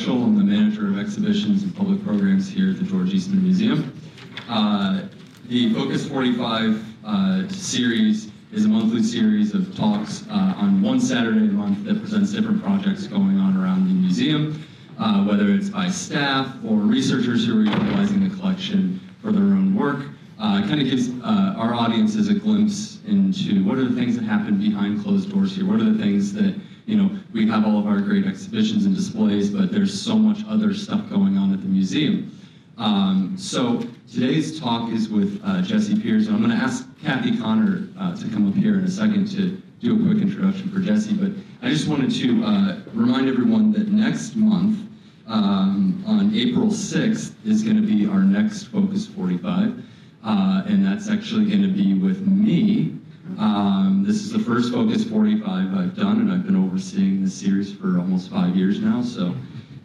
Marshall. I'm the manager of exhibitions and public programs here at the George Eastman Museum. Uh, the Focus 45 uh, series is a monthly series of talks uh, on one Saturday a month that presents different projects going on around the museum, uh, whether it's by staff or researchers who are utilizing the collection for their own work uh, kind of gives uh, our audiences a glimpse into what are the things that happen behind closed doors here. What are the things that, you know, we have all of our great exhibitions and displays, but there's so much other stuff going on at the museum. Um, so today's talk is with uh, Jesse Peers, and I'm going to ask Kathy Connor uh, to come up here in a second to do a quick introduction for Jesse, but I just wanted to uh, remind everyone that next month, um, on April 6th, is going to be our next Focus 45. Uh, and that's actually going to be with me. Um, this is the first Focus 45 I've done, and I've been overseeing this series for almost five years now. So,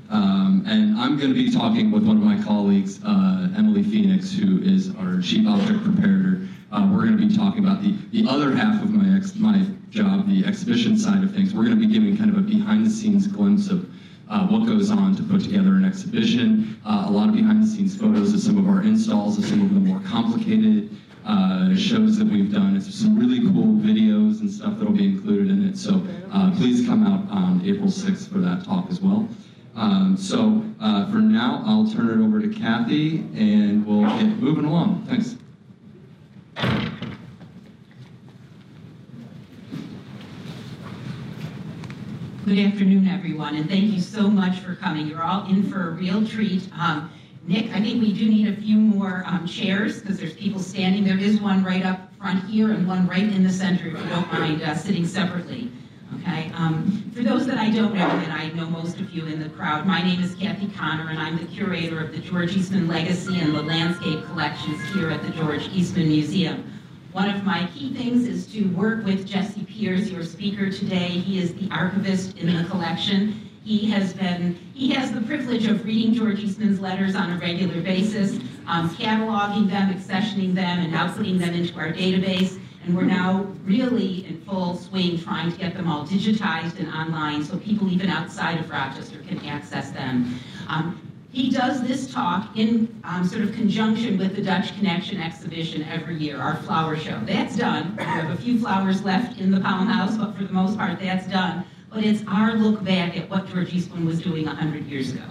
um, and I'm going to be talking with one of my colleagues, uh, Emily Phoenix, who is our chief object preparator. Uh, we're going to be talking about the, the other half of my ex- my job, the exhibition side of things. We're going to be giving kind of a behind-the-scenes glimpse of uh, what goes on to put together an exhibition, uh, a lot of behind the scenes photos of some of our installs, of some of the more complicated uh, shows that we've done. It's some really cool videos and stuff that'll be included in it. So uh, please come out on April 6th for that talk as well. Um, so uh, for now, I'll turn it over to Kathy and we'll get moving along. Thanks. Good afternoon, everyone, and thank you so much for coming. You're all in for a real treat. Um, Nick, I think we do need a few more um, chairs because there's people standing. There is one right up front here and one right in the center, if you don't mind uh, sitting separately. Okay. Um, for those that I don't know, and I know most of you in the crowd, my name is Kathy Connor, and I'm the curator of the George Eastman Legacy and the Landscape Collections here at the George Eastman Museum. One of my key things is to work with Jesse Peers, your speaker today. He is the archivist in the collection. He has been, he has the privilege of reading George Eastman's letters on a regular basis, um, cataloging them, accessioning them, and now putting them into our database. And we're now really in full swing trying to get them all digitized and online so people even outside of Rochester can access them. Um, he does this talk in um, sort of conjunction with the Dutch Connection exhibition every year, our flower show. That's done. We have a few flowers left in the Palm House, but for the most part, that's done. But it's our look back at what George Eastman was doing 100 years ago.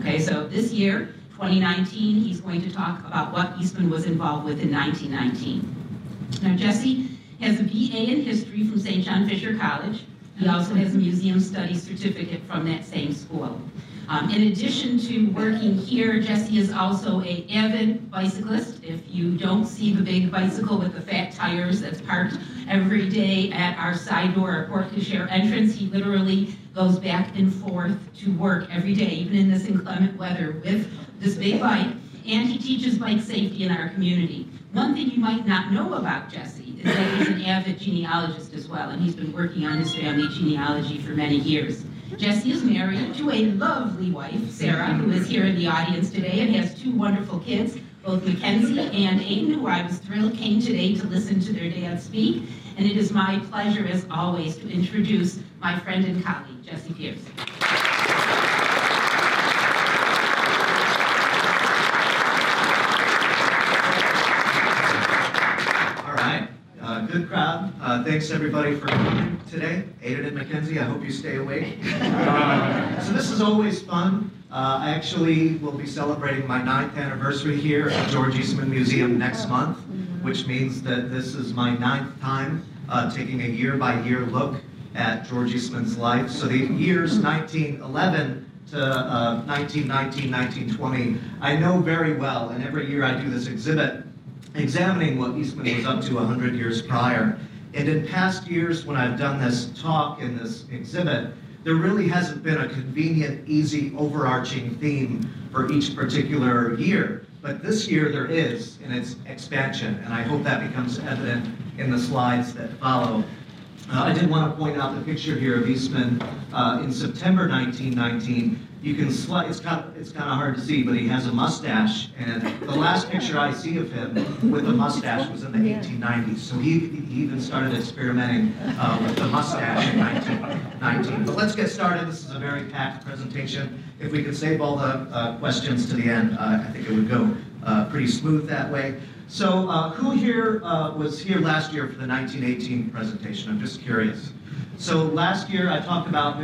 Okay, so this year, 2019, he's going to talk about what Eastman was involved with in 1919. Now, Jesse has a BA in history from St. John Fisher College. He also has a museum studies certificate from that same school. Um, in addition to working here, Jesse is also a avid bicyclist. If you don't see the big bicycle with the fat tires that's parked every day at our side door, our porte cochere entrance, he literally goes back and forth to work every day, even in this inclement weather, with this big bike. And he teaches bike safety in our community. One thing you might not know about Jesse is that he's an avid genealogist as well, and he's been working on his family genealogy for many years. Jesse is married to a lovely wife, Sarah, who is here in the audience today and has two wonderful kids, both Mackenzie and Aiden, who I was thrilled came today to listen to their dad speak. And it is my pleasure, as always, to introduce my friend and colleague, Jesse Peers. good crowd. Uh, thanks everybody for coming today. Aiden and Mackenzie, I hope you stay awake. Uh, so this is always fun. Uh, I actually will be celebrating my ninth anniversary here at George Eastman Museum next month, which means that this is my ninth time uh, taking a year-by-year -year look at George Eastman's life. So the years 1911 to uh, 1919, 1920, I know very well, and every year I do this exhibit examining what Eastman was up to 100 years prior. And in past years, when I've done this talk in this exhibit, there really hasn't been a convenient, easy, overarching theme for each particular year. But this year there is, and it's expansion, and I hope that becomes evident in the slides that follow. Uh, I did want to point out the picture here of Eastman uh, in September 1919. You can sli- it's kind of, it's kind of hard to see, but he has a mustache, and the last picture I see of him with a mustache was in the 1890s. So he, he even started experimenting uh, with the mustache in 1919. But let's get started. This is a very packed presentation. If we could save all the uh, questions to the end, uh, I think it would go uh, pretty smooth that way. So uh, who here uh, was here last year for the 1918 presentation? I'm just curious. So last year I talked about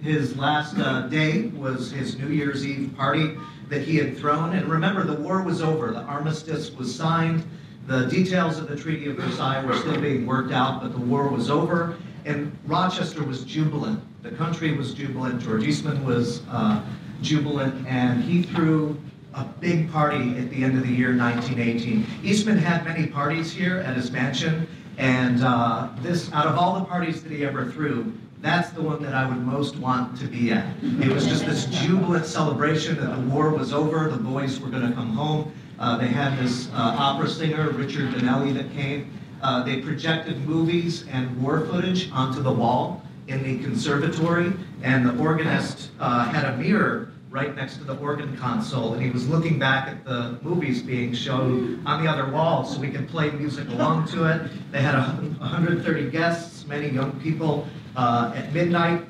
his last uh, day was his New Year's Eve party that he had thrown. And remember, the war was over. The armistice was signed. The details of the Treaty of Versailles were still being worked out, but the war was over. And Rochester was jubilant. The country was jubilant. George Eastman was uh, jubilant. And he threw a big party at the end of the year 1918. Eastman had many parties here at his mansion. And uh, this, out of all the parties that he ever threw, that's the one that I would most want to be at. It was just this jubilant celebration that the war was over, the boys were going to come home. Uh, they had this uh, opera singer, Richard Donnelly, that came. Uh, they projected movies and war footage onto the wall in the conservatory, and the organist uh, had a mirror right next to the organ console, and he was looking back at the movies being shown on the other wall so we could play music along to it. They had 130 guests, many young people. Uh, at midnight,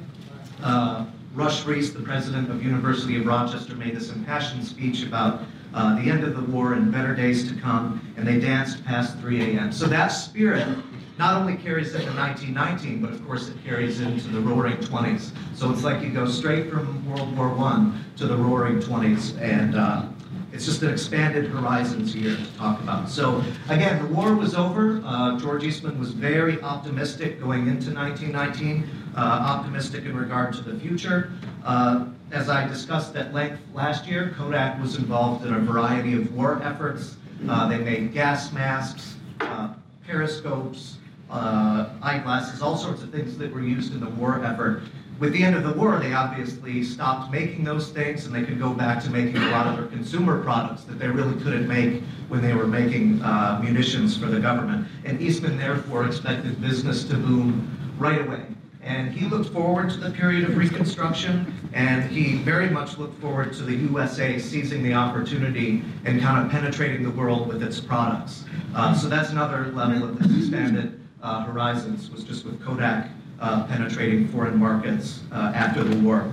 uh, Rush Rhees, the president of University of Rochester, made this impassioned speech about uh, the end of the war and better days to come, and they danced past 3 a.m. So that spirit not only carries into 1919, but of course it carries into the Roaring 20s. So it's like you go straight from World War I to the Roaring 20s, and uh, it's just an expanded horizons here to talk about. So again, the war was over. Uh, George Eastman was very optimistic going into 1919, uh, optimistic in regard to the future. Uh, as I discussed at length last year, Kodak was involved in a variety of war efforts. Uh, they made gas masks, uh, periscopes, uh, eyeglasses, all sorts of things that were used in the war effort. With the end of the war, they obviously stopped making those things and they could go back to making a lot of their consumer products that they really couldn't make when they were making uh, munitions for the government. And Eastman therefore expected business to boom right away. And he looked forward to the period of Reconstruction, and he very much looked forward to the USA seizing the opportunity and kind of penetrating the world with its products. Uh, so that's another level of this expanded uh, horizons, was just with Kodak uh, penetrating foreign markets uh, after the war.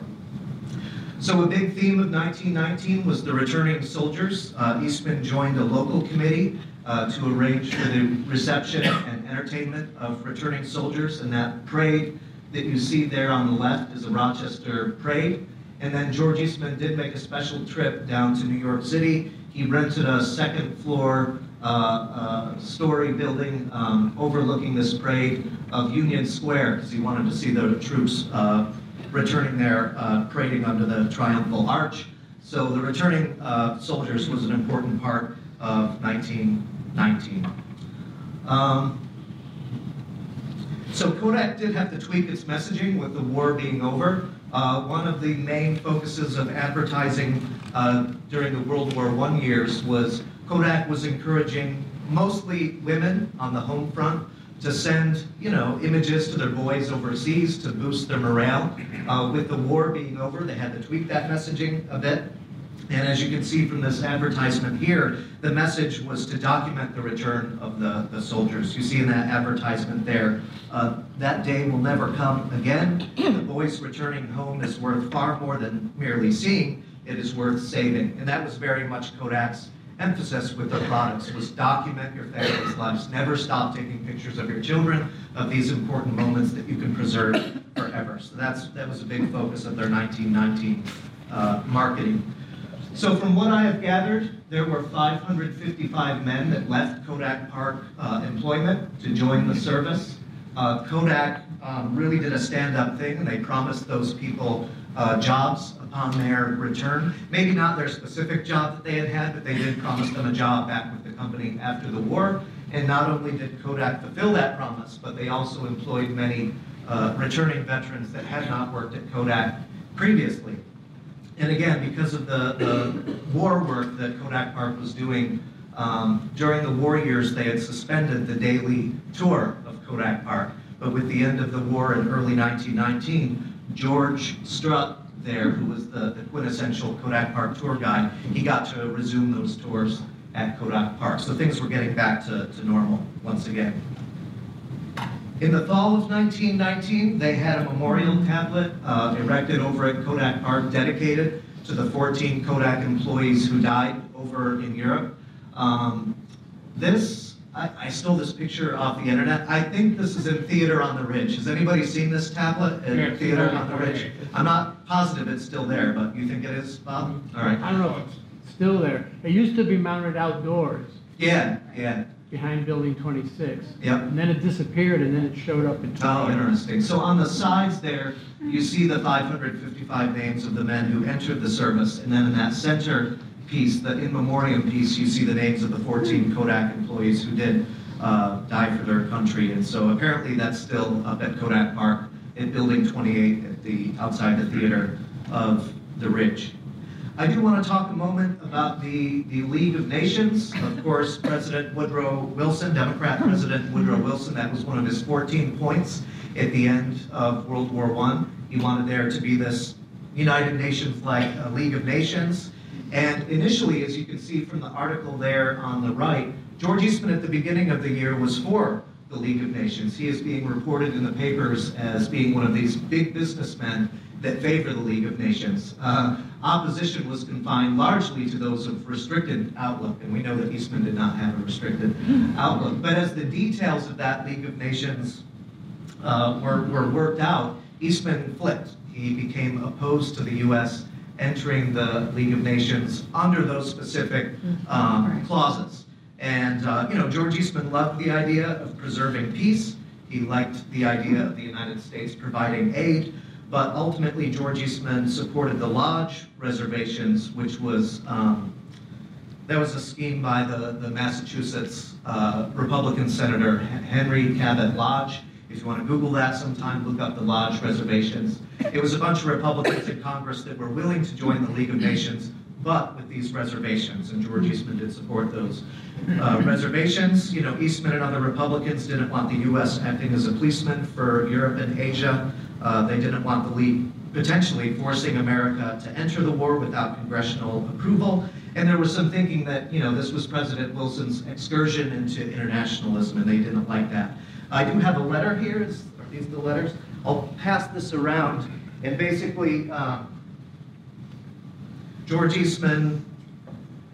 So a big theme of 1919 was the returning soldiers. Uh, Eastman joined a local committee uh, to arrange for the reception and entertainment of returning soldiers, and that parade that you see there on the left is a Rochester parade. And then George Eastman did make a special trip down to New York City. He rented a second floor story building um, overlooking this parade of Union Square because he wanted to see the troops uh, returning there, uh, parading under the triumphal arch. So the returning uh, soldiers was an important part of 1919. Um, so Kodak did have to tweak its messaging with the war being over. Uh, one of the main focuses of advertising uh, during the World War I years was Kodak was encouraging mostly women on the home front to send, you know, images to their boys overseas to boost their morale. Uh, with the war being over, they had to tweak that messaging a bit. And as you can see from this advertisement here, the message was to document the return of the, the soldiers. You see in that advertisement there, uh, that day will never come again. The boys returning home is worth far more than merely seeing, it is worth saving. And that was very much Kodak's emphasis with their products was document your family's lives. Never stop taking pictures of your children, of these important moments that you can preserve forever. So that's, that was a big focus of their 1919 uh, marketing. So from what I have gathered, there were 555 men that left Kodak Park uh, employment to join the service. Uh, Kodak um, really did a stand-up thing, and they promised those people uh, jobs upon their return. Maybe not their specific job that they had had, but they did promise them a job back with the company after the war. And not only did Kodak fulfill that promise, but they also employed many uh, returning veterans that had not worked at Kodak previously. And again, because of the, the war work that Kodak Park was doing um, during the war years, they had suspended the daily tour of Kodak Park. But with the end of the war in early 1919, George Strutt there, who was the, the quintessential Kodak Park tour guide, he got to resume those tours at Kodak Park. So things were getting back to, to normal once again. In the fall of 1919, they had a memorial tablet uh, erected over at Kodak Park dedicated to the 14 Kodak employees who died over in Europe. Um, this, I, I stole this picture off the internet. I think this is in Theater on the Ridge. Has anybody seen this tablet in Yeah, Theater on the Ridge? I'm not positive it's still there, but you think it is, Bob? All right. I don't know it's still there. It used to be mounted outdoors Yeah, yeah, behind Building 26. yep. And then it disappeared and then it showed up in Oh, interesting. So on the sides there, you see the 555 names of the men who entered the service, and then in that center piece, the in memoriam piece, you see the names of the 14 Kodak employees who did uh, die for their country. And so apparently that's still up at Kodak Park in Building 28 at the outside the theater of the Ridge. I do want to talk a moment about the, the League of Nations. Of course, President Woodrow Wilson, Democrat President Woodrow Wilson, that was one of his 14 points at the end of World War I. He wanted there to be this United Nations-like uh, League of Nations. And initially, as you can see from the article there on the right, George Eastman at the beginning of the year was for the League of Nations. He is being reported in the papers as being one of these big businessmen that favor the League of Nations. Uh, opposition was confined largely to those of restricted outlook, and we know that Eastman did not have a restricted outlook. But as the details of that League of Nations uh, were, were worked out, Eastman flipped. He became opposed to the U.S. entering the League of Nations under those specific um, clauses. And, uh, you know, George Eastman loved the idea of preserving peace. He liked the idea of the United States providing aid. But ultimately, George Eastman supported the Lodge reservations, which was um, that was a scheme by the, the Massachusetts uh, Republican Senator Henry Cabot Lodge. If you want to Google that sometime, look up the Lodge reservations. It was a bunch of Republicans in Congress that were willing to join the League of Nations, but with these reservations, and George Eastman did support those uh, reservations. You know, Eastman and other Republicans didn't want the U.S. acting as a policeman for Europe and Asia. Uh, they didn't want the League potentially forcing America to enter the war without congressional approval. And there was some thinking that, you know, this was President Wilson's excursion into internationalism, and they didn't like that. I do have a letter here. Is, are these the letters? I'll pass this around. And basically, um, George Eastman,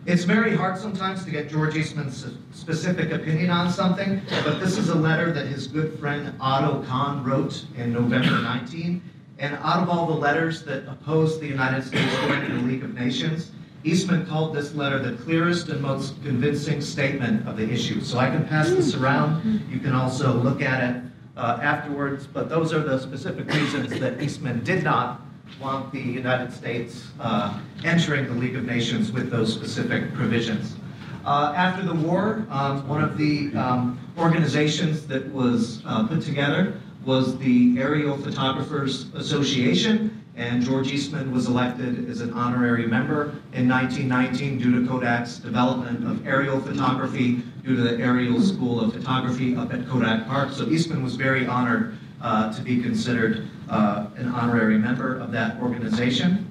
it's very hard sometimes to get George Eastman's specific opinion on something, but this is a letter that his good friend Otto Kahn wrote in November 19. And out of all the letters that opposed the United States joining the League of Nations, Eastman called this letter the clearest and most convincing statement of the issue. So I can pass this around. You can also look at it uh, afterwards, but those are the specific reasons that Eastman did not want the United States uh, entering the League of Nations with those specific provisions. Uh, after the war, um, one of the um, organizations that was uh, put together was the Aerial Photographers Association, and George Eastman was elected as an honorary member in 1919 due to Kodak's development of aerial photography, due to the Aerial School of Photography up at Kodak Park. So Eastman was very honored uh, to be considered uh, an honorary member of that organization.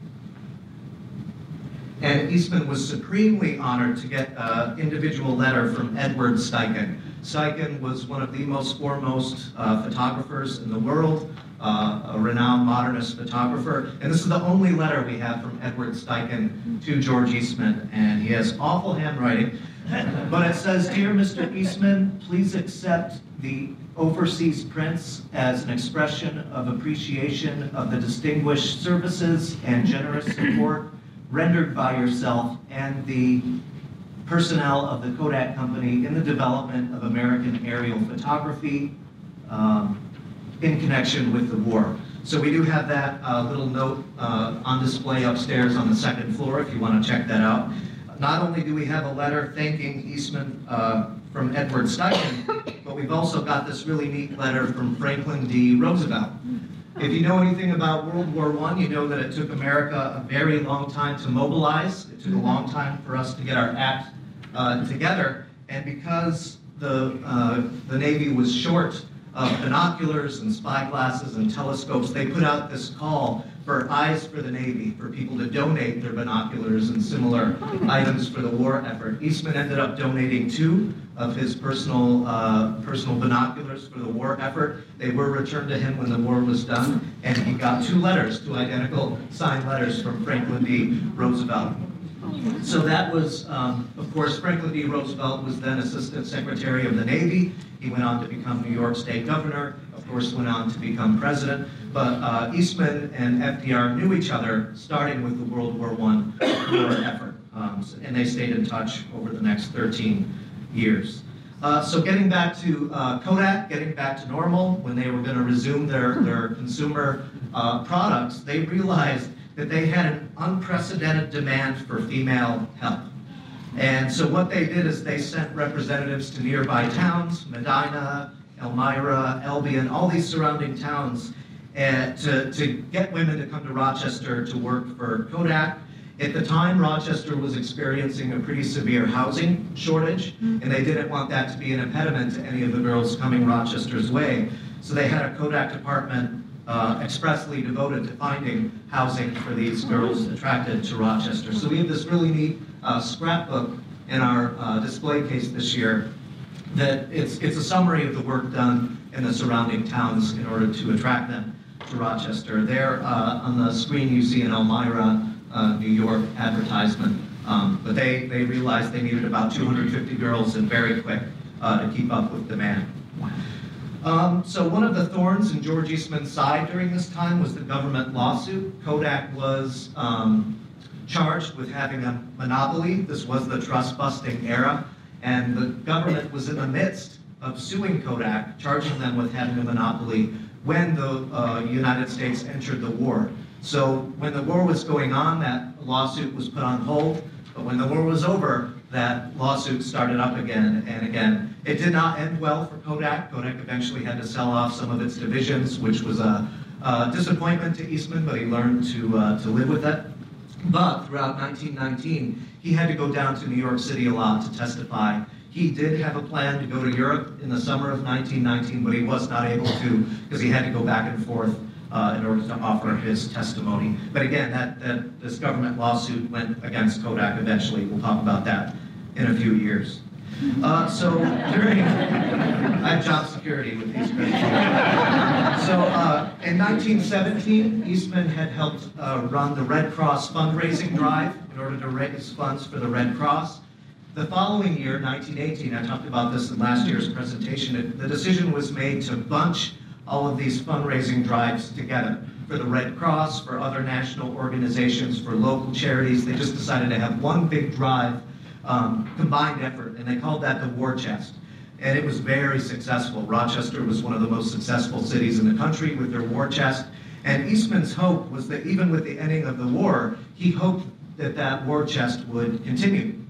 And Eastman was supremely honored to get an individual letter from Edward Steichen. Steichen was one of the most foremost uh, photographers in the world, uh, a renowned modernist photographer. And this is the only letter we have from Edward Steichen to George Eastman. And he has awful handwriting. But it says, Dear Mr. Eastman, please accept the overseas prints as an expression of appreciation of the distinguished services and generous support rendered by yourself and the personnel of the Kodak Company in the development of American aerial photography um, in connection with the war. So we do have that uh, little note uh, on display upstairs on the second floor if you want to check that out. Not only do we have a letter thanking Eastman uh, from Edward Steichen, but we've also got this really neat letter from Franklin D. Roosevelt. If you know anything about World War I, you know that it took America a very long time to mobilize. It took a long time for us to get our act uh, together. And because the, uh, the Navy was short of binoculars and spy glasses and telescopes, they put out this call for Eyes for the Navy, for people to donate their binoculars and similar items for the war effort. Eastman ended up donating two of his personal, uh, personal binoculars for the war effort. They were returned to him when the war was done, and he got two letters, two identical signed letters from Franklin D. Roosevelt. So that was, um, of course, Franklin D. Roosevelt was then Assistant Secretary of the Navy. He went on to become New York State Governor, of course, went on to become President. But uh, Eastman and FDR knew each other, starting with the World War I war effort. Um, and they stayed in touch over the next 13 years. Uh, so getting back to uh, Kodak, getting back to normal, when they were going to resume their, their consumer uh, products, they realized that they had an unprecedented demand for female help. And so what they did is they sent representatives to nearby towns, Medina, Elmira, Albion, all these surrounding towns, uh, to, to get women to come to Rochester to work for Kodak. At the time, Rochester was experiencing a pretty severe housing shortage, and they didn't want that to be an impediment to any of the girls coming Rochester's way. So they had a Kodak department uh, expressly devoted to finding housing for these girls attracted to Rochester. So we have this really neat uh, scrapbook in our uh, display case this year that it's, it's a summary of the work done in the surrounding towns in order to attract them to Rochester. There uh, on the screen you see an Elmira, uh, New York advertisement. Um, but they, they realized they needed about 250 girls and very quick uh, to keep up with demand. Um, so one of the thorns in George Eastman's side during this time was the government lawsuit. Kodak was um, charged with having a monopoly. This was the trust busting era. And the government was in the midst of suing Kodak, charging them with having a monopoly when the uh, United States entered the war. So when the war was going on, that lawsuit was put on hold. But when the war was over, that lawsuit started up again and again. It did not end well for Kodak. Kodak eventually had to sell off some of its divisions, which was a, a disappointment to Eastman, but he learned to, uh, to live with it. But throughout 1919, he had to go down to New York City a lot to testify. He did have a plan to go to Europe in the summer of 1919, but he was not able to because he had to go back and forth uh, in order to offer his testimony. But again, that, that this government lawsuit went against Kodak eventually. We'll talk about that in a few years. Uh, so during, I have job security with Eastman. So uh, in 1917, Eastman had helped uh, run the Red Cross fundraising drive in order to raise funds for the Red Cross. The following year, 1918, I talked about this in last year's presentation, it, the decision was made to bunch all of these fundraising drives together for the Red Cross, for other national organizations, for local charities. They just decided to have one big drive, um, combined effort, and they called that the War Chest. And it was very successful. Rochester was one of the most successful cities in the country with their war chest. And Eastman's hope was that even with the ending of the war, he hoped that that war chest would continue.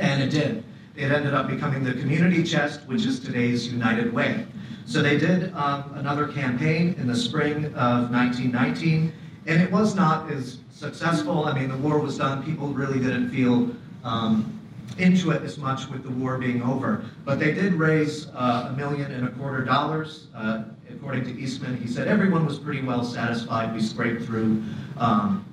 And it did. It ended up becoming the community chest, which is today's United Way. So they did um, another campaign in the spring of 1919, and it was not as successful. I mean, the war was done. People really didn't feel um, into it as much with the war being over. But they did raise uh, a million and a quarter dollars. Uh, according to Eastman, he said everyone was pretty well satisfied. We scraped through. Um,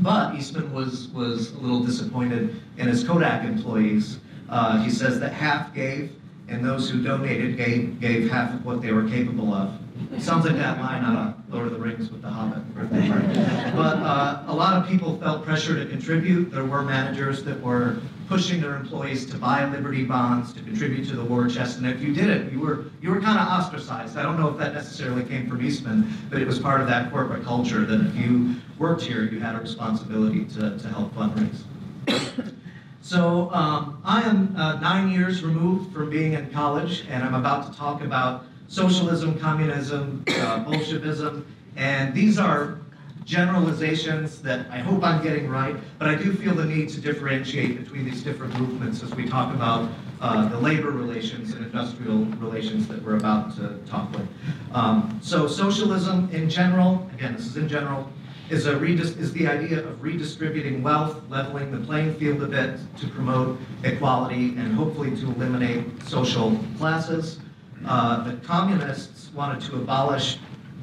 but Eastman was, was a little disappointed in his Kodak employees. Uh, he says that half gave, and those who donated gave, gave half of what they were capable of. Sounds like that line out of Lord of the Rings with the Hobbit. but uh, a lot of people felt pressure to contribute. There were managers that were pushing their employees to buy Liberty bonds, to contribute to the war chest, and if you did it, you were you were kind of ostracized. I don't know if that necessarily came from Eastman, but it was part of that corporate culture that if you worked here, you had a responsibility to, to help fundraise. So um, I am uh, nine years removed from being in college, and I'm about to talk about socialism, communism, uh, Bolshevism, and these are generalizations that I hope I'm getting right, but I do feel the need to differentiate between these different movements as we talk about uh, the labor relations and industrial relations that we're about to talk with. Um, so socialism in general, again, this is in general, is, a is the idea of redistributing wealth, leveling the playing field a bit to promote equality and hopefully to eliminate social classes. Uh, the communists wanted to abolish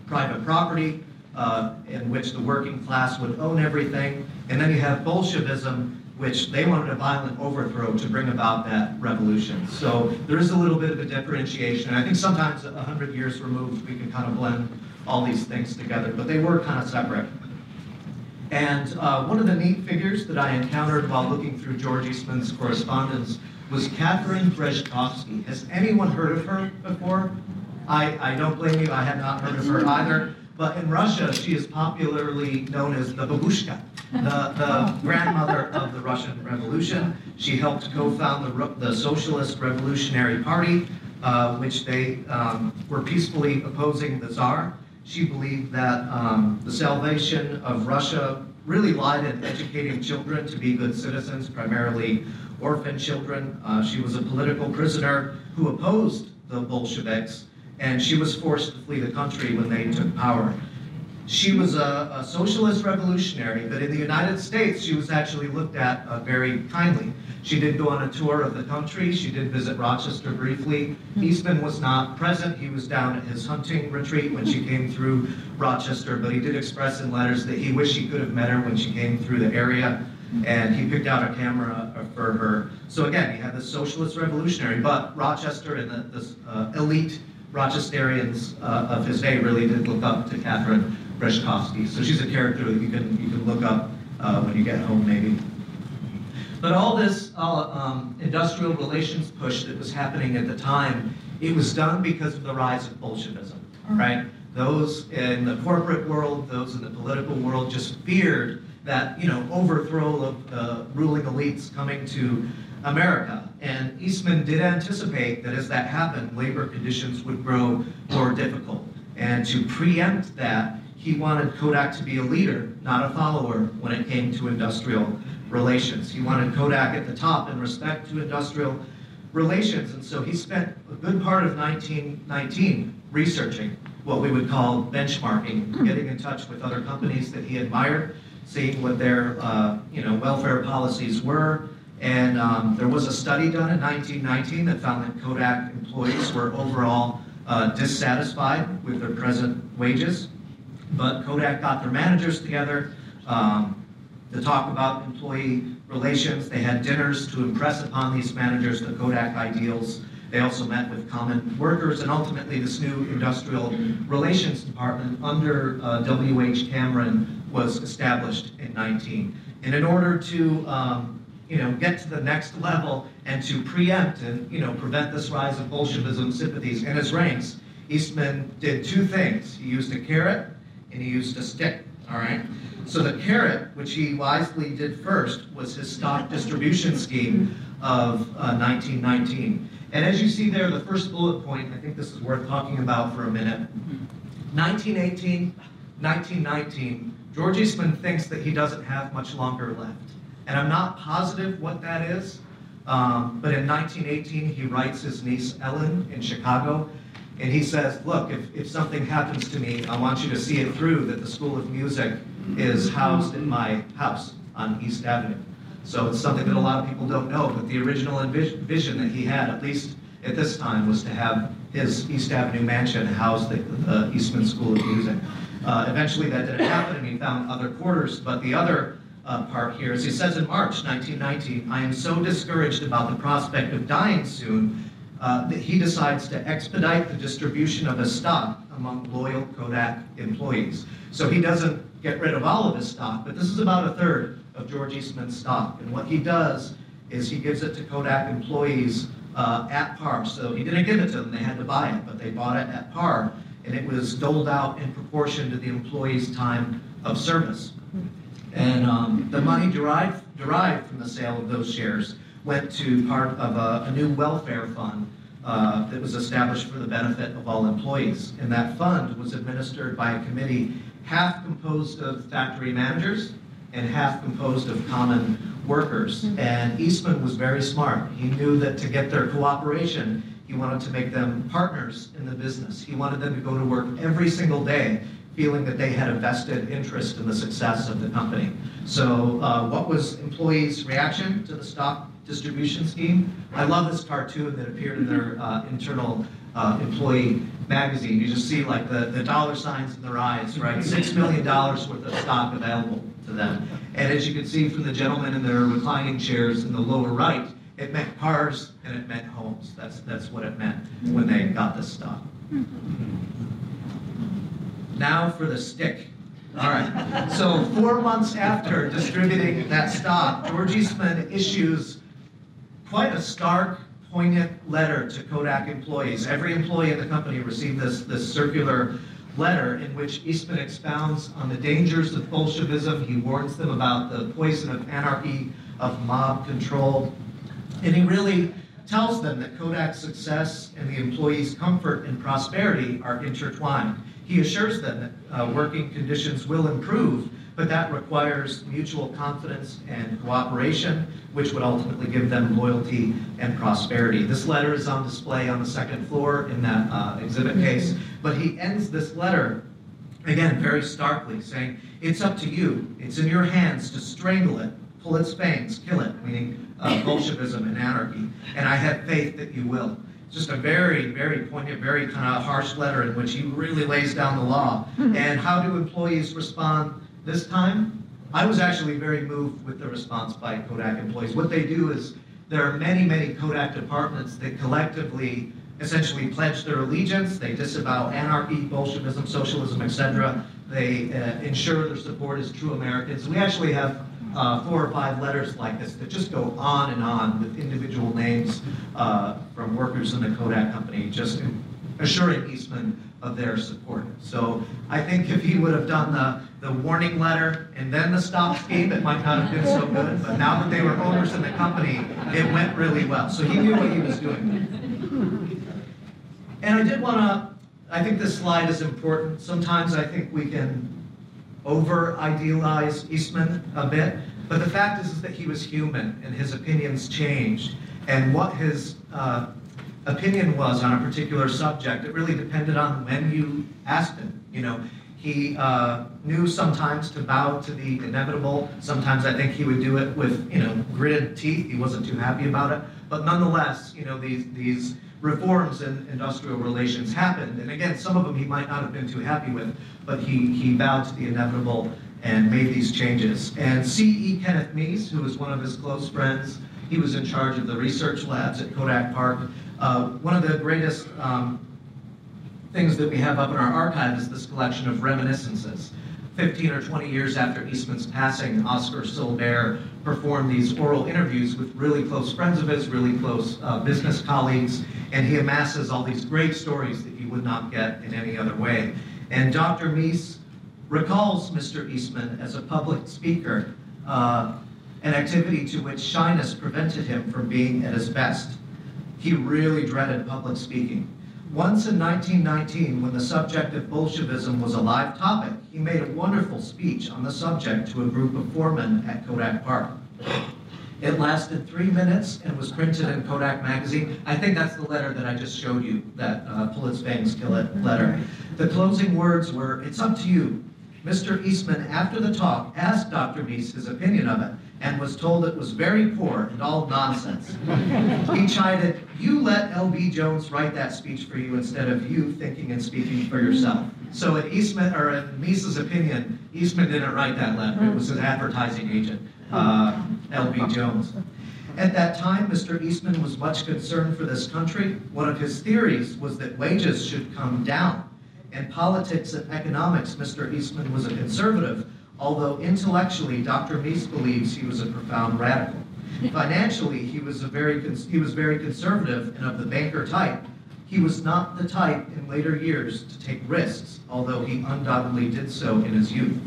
private property, uh, in which the working class would own everything. And then you have Bolshevism, which they wanted a violent overthrow to bring about that revolution. So there is a little bit of a differentiation. I think sometimes a hundred years removed, we can kind of blend all these things together, but they were kind of separate. And uh, one of the neat figures that I encountered while looking through George Eastman's correspondence was Catherine Breshkovsky. Has anyone heard of her before? I, I don't blame you, I had not heard of her either. But in Russia, she is popularly known as the babushka, the, the grandmother of the Russian Revolution. She helped co-found the, the Socialist Revolutionary Party, uh, which they um, were peacefully opposing the Tsar. She believed that um, the salvation of Russia really lied in educating children to be good citizens, primarily orphan children. Uh, she was a political prisoner who opposed the Bolsheviks and she was forced to flee the country when they took power. She was a, a socialist revolutionary, but in the United States, she was actually looked at uh, very kindly. She did go on a tour of the country. She did visit Rochester briefly. Eastman was not present. He was down at his hunting retreat when she came through Rochester, but he did express in letters that he wished he could have met her when she came through the area and he picked out a camera uh, for her. So again, he had the socialist revolutionary, but Rochester and the, this uh, elite Rochesterians uh, of his day really did look up to Catherine Breshkovsky. So she's a character that you can, you can look up uh, when you get home, maybe. But all this uh, um, industrial relations push that was happening at the time, it was done because of the rise of Bolshevism, right? Those in the corporate world, those in the political world just feared that, you know, overthrow of the ruling elites coming to America. And Eastman did anticipate that as that happened, labor conditions would grow more difficult. And to preempt that, he wanted Kodak to be a leader, not a follower, when it came to industrial relations. He wanted Kodak at the top in respect to industrial relations. And so he spent a good part of 1919 researching what we would call benchmarking, getting in touch with other companies that he admired, seeing what their uh, you know, welfare policies were, and um, there was a study done in 1919 that found that Kodak employees were overall uh, dissatisfied with their present wages. But Kodak got their managers together um, to talk about employee relations. They had dinners to impress upon these managers the Kodak ideals. They also met with common workers, and ultimately this new industrial relations department under uh, W.H. Cameron was established in 19. And in order to um, you know, get to the next level and to preempt and, you know, prevent this rise of Bolshevism sympathies in his ranks, Eastman did two things. He used a carrot and he used a stick, all right? So the carrot, which he wisely did first, was his stock distribution scheme of uh, 1919. And as you see there, the first bullet point, I think this is worth talking about for a minute. 1918, 1919, George Eastman thinks that he doesn't have much longer left. And I'm not positive what that is, um, but in 1918, he writes his niece Ellen in Chicago, and he says, look, if, if something happens to me, I want you to see it through that the School of Music is housed in my house on East Avenue. So it's something that a lot of people don't know, but the original vision that he had, at least at this time, was to have his East Avenue mansion house the, the Eastman School of Music. Uh, eventually that didn't happen and he found other quarters, but the other uh, part here. As he says in March 1919, I am so discouraged about the prospect of dying soon uh, that he decides to expedite the distribution of his stock among loyal Kodak employees. So he doesn't get rid of all of his stock, but this is about a third of George Eastman's stock. And what he does is he gives it to Kodak employees uh, at par. So he didn't give it to them, they had to buy it, but they bought it at par, and it was doled out in proportion to the employee's time of service. And um, the money derived, derived from the sale of those shares went to part of a, a new welfare fund uh, that was established for the benefit of all employees. And that fund was administered by a committee half composed of factory managers and half composed of common workers. Mm-hmm. And Eastman was very smart. He knew that to get their cooperation, he wanted to make them partners in the business. He wanted them to go to work every single day feeling that they had a vested interest in the success of the company. So uh, what was employees' reaction to the stock distribution scheme? I love this cartoon that appeared in their uh, internal uh, employee magazine. You just see like the, the dollar signs in their eyes, right? Six million dollars worth of stock available to them. And as you can see from the gentlemen in their reclining chairs in the lower right, it meant cars and it meant homes. That's, that's what it meant when they got this stock. Now for the stick. All right. So four months after distributing that stock, George Eastman issues quite a stark, poignant letter to Kodak employees. Every employee in the company received this, this circular letter in which Eastman expounds on the dangers of Bolshevism. He warns them about the poison of anarchy, of mob control. And he really tells them that Kodak's success and the employees' comfort and prosperity are intertwined. He assures them that uh, working conditions will improve, but that requires mutual confidence and cooperation, which would ultimately give them loyalty and prosperity. This letter is on display on the second floor in that uh, exhibit case, but he ends this letter again very starkly saying, It's up to you, it's in your hands to strangle it, pull its fangs, kill it, meaning uh, Bolshevism and anarchy, and I have faith that you will just a very, very poignant, very kind of harsh letter in which he really lays down the law. And how do employees respond this time? I was actually very moved with the response by Kodak employees. What they do is there are many, many Kodak departments that collectively essentially pledge their allegiance. They disavow anarchy, Bolshevism, socialism, etc. They uh, ensure their support as true Americans. We actually have uh, four or five letters like this that just go on and on with individual names uh, from workers in the Kodak company, just assuring Eastman of their support. So I think if he would have done the, the warning letter and then the stop scheme, it might not have been so good. But now that they were owners in the company, it went really well. So he knew what he was doing. And I did want to, I think this slide is important. Sometimes I think we can over idealize Eastman a bit, but the fact is, is that he was human and his opinions changed. And what his uh, opinion was on a particular subject, it really depended on when you asked him. You know, he uh, knew sometimes to bow to the inevitable. Sometimes I think he would do it with, you know, gritted teeth. He wasn't too happy about it. But nonetheless, you know, these, these reforms in industrial relations happened. And again, some of them he might not have been too happy with, but he, he bowed to the inevitable and made these changes. And C.E. Kenneth Mees, who was one of his close friends, he was in charge of the research labs at Kodak Park. Uh, one of the greatest um, things that we have up in our archive is this collection of reminiscences. 15 or 20 years after Eastman's passing, Oscar Solbert performed these oral interviews with really close friends of his, really close uh, business colleagues, and he amasses all these great stories that you would not get in any other way. And Dr. Mees recalls Mr. Eastman as a public speaker, uh, an activity to which shyness prevented him from being at his best. He really dreaded public speaking. Once in 1919, when the subject of Bolshevism was a live topic, he made a wonderful speech on the subject to a group of foremen at Kodak Park. It lasted three minutes and was printed in Kodak magazine. I think that's the letter that I just showed you, that uh, pull its fangs, kill it letter. The closing words were, it's up to you. Mr. Eastman, after the talk, asked Dr. Mees his opinion of it and was told it was very poor and all nonsense. he chided, you let L.B. Jones write that speech for you instead of you thinking and speaking for yourself. So in Eastman, or in Mees's opinion, Eastman didn't write that letter. It was his advertising agent, uh, L.B. Jones. At that time, Mr. Eastman was much concerned for this country. One of his theories was that wages should come down. In politics and economics, Mr. Eastman was a conservative, although intellectually, Dr. Mees believes he was a profound radical. Financially, he was, a very, he was very conservative and of the banker type. He was not the type in later years to take risks, although he undoubtedly did so in his youth.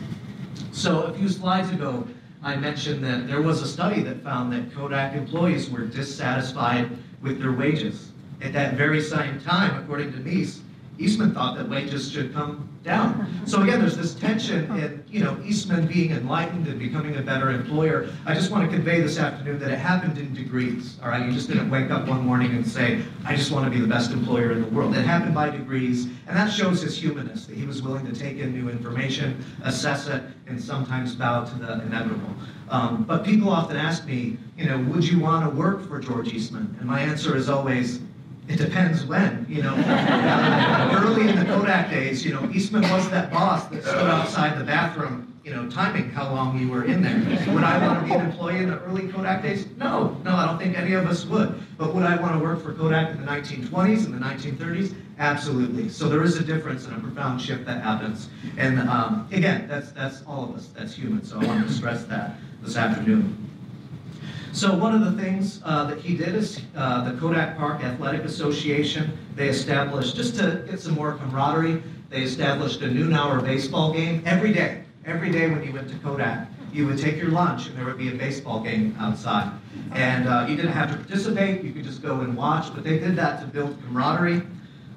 So a few slides ago, I mentioned that there was a study that found that Kodak employees were dissatisfied with their wages. At that very same time, according to Mees, Eastman thought that wages should come down. So again, there's this tension in, you know, Eastman being enlightened and becoming a better employer. I just want to convey this afternoon that it happened in degrees, all right? You just didn't wake up one morning and say, I just want to be the best employer in the world. It happened by degrees, and that shows his humanness, that he was willing to take in new information, assess it, and sometimes bow to the inevitable. Um, but people often ask me, you know, would you want to work for George Eastman? And my answer is always, It depends when, you know. Early in the Kodak days, you know, Eastman was that boss that stood outside the bathroom, you know, timing how long you were in there. Would I want to be an employee in the early Kodak days? No, no, I don't think any of us would. But would I want to work for Kodak in the 1920s and the 1930s? Absolutely. So there is a difference and a profound shift that happens. And um, again, that's that's all of us. That's human. So I want to stress that this afternoon. So one of the things uh, that he did is uh, the Kodak Park Athletic Association, they established, just to get some more camaraderie, they established a noon hour baseball game every day. Every day when you went to Kodak, you would take your lunch and there would be a baseball game outside. And uh, you didn't have to participate, you could just go and watch, but they did that to build camaraderie.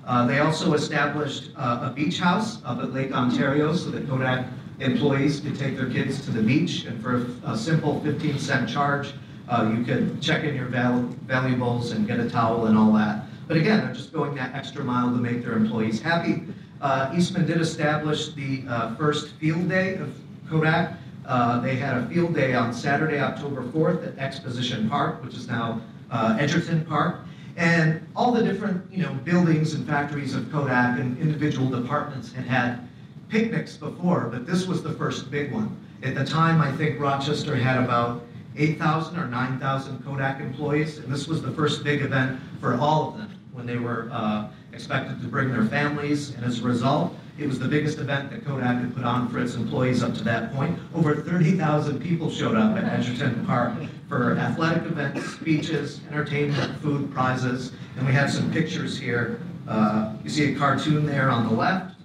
Uh, they also established uh, a beach house up at Lake Ontario so that Kodak employees could take their kids to the beach and for a, a simple 15 cent charge, uh, you could check in your val- valuables and get a towel and all that. But again, they're just going that extra mile to make their employees happy. Uh, Eastman did establish the uh, first field day of Kodak. Uh, they had a field day on Saturday, October 4th at Exposition Park, which is now uh, Edgerton Park. And all the different, you know, buildings and factories of Kodak and individual departments had had picnics before, but this was the first big one. At the time, I think Rochester had about 8,000 or 9,000 Kodak employees, and this was the first big event for all of them when they were uh, expected to bring their families, and as a result, it was the biggest event that Kodak had put on for its employees up to that point. Over 30,000 people showed up at Edgerton Park for athletic events, speeches, entertainment, food, prizes, and we have some pictures here. Uh, you see a cartoon there on the left,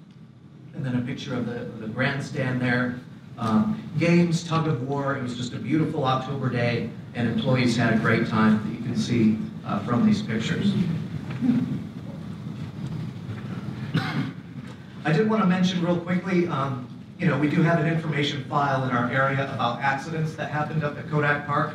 and then a picture of the, of the grandstand there. Um, games, tug of war, it was just a beautiful October day, and employees had a great time that you can see uh, from these pictures. I did want to mention real quickly, um, you know, we do have an information file in our area about accidents that happened up at Kodak Park.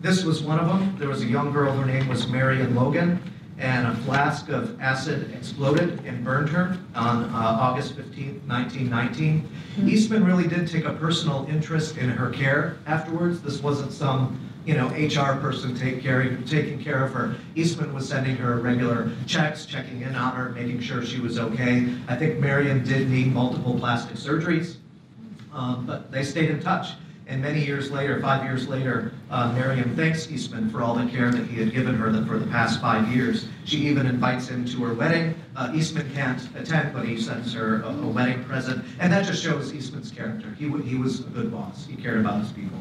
This was one of them. There was a young girl, her name was Marion Logan, and a flask of acid exploded and burned her on uh, August 15, 1919. Eastman really did take a personal interest in her care afterwards. This wasn't some you know, HR person take care, taking care of her. Eastman was sending her regular checks, checking in on her, making sure she was okay. I think Marion did need multiple plastic surgeries, um, but they stayed in touch. And many years later, five years later, uh, Miriam thanks Eastman for all the care that he had given her for the past five years. She even invites him to her wedding. Uh, Eastman can't attend, but he sends her a, a, wedding present. And that just shows Eastman's character. He, he was a good boss. He cared about his people.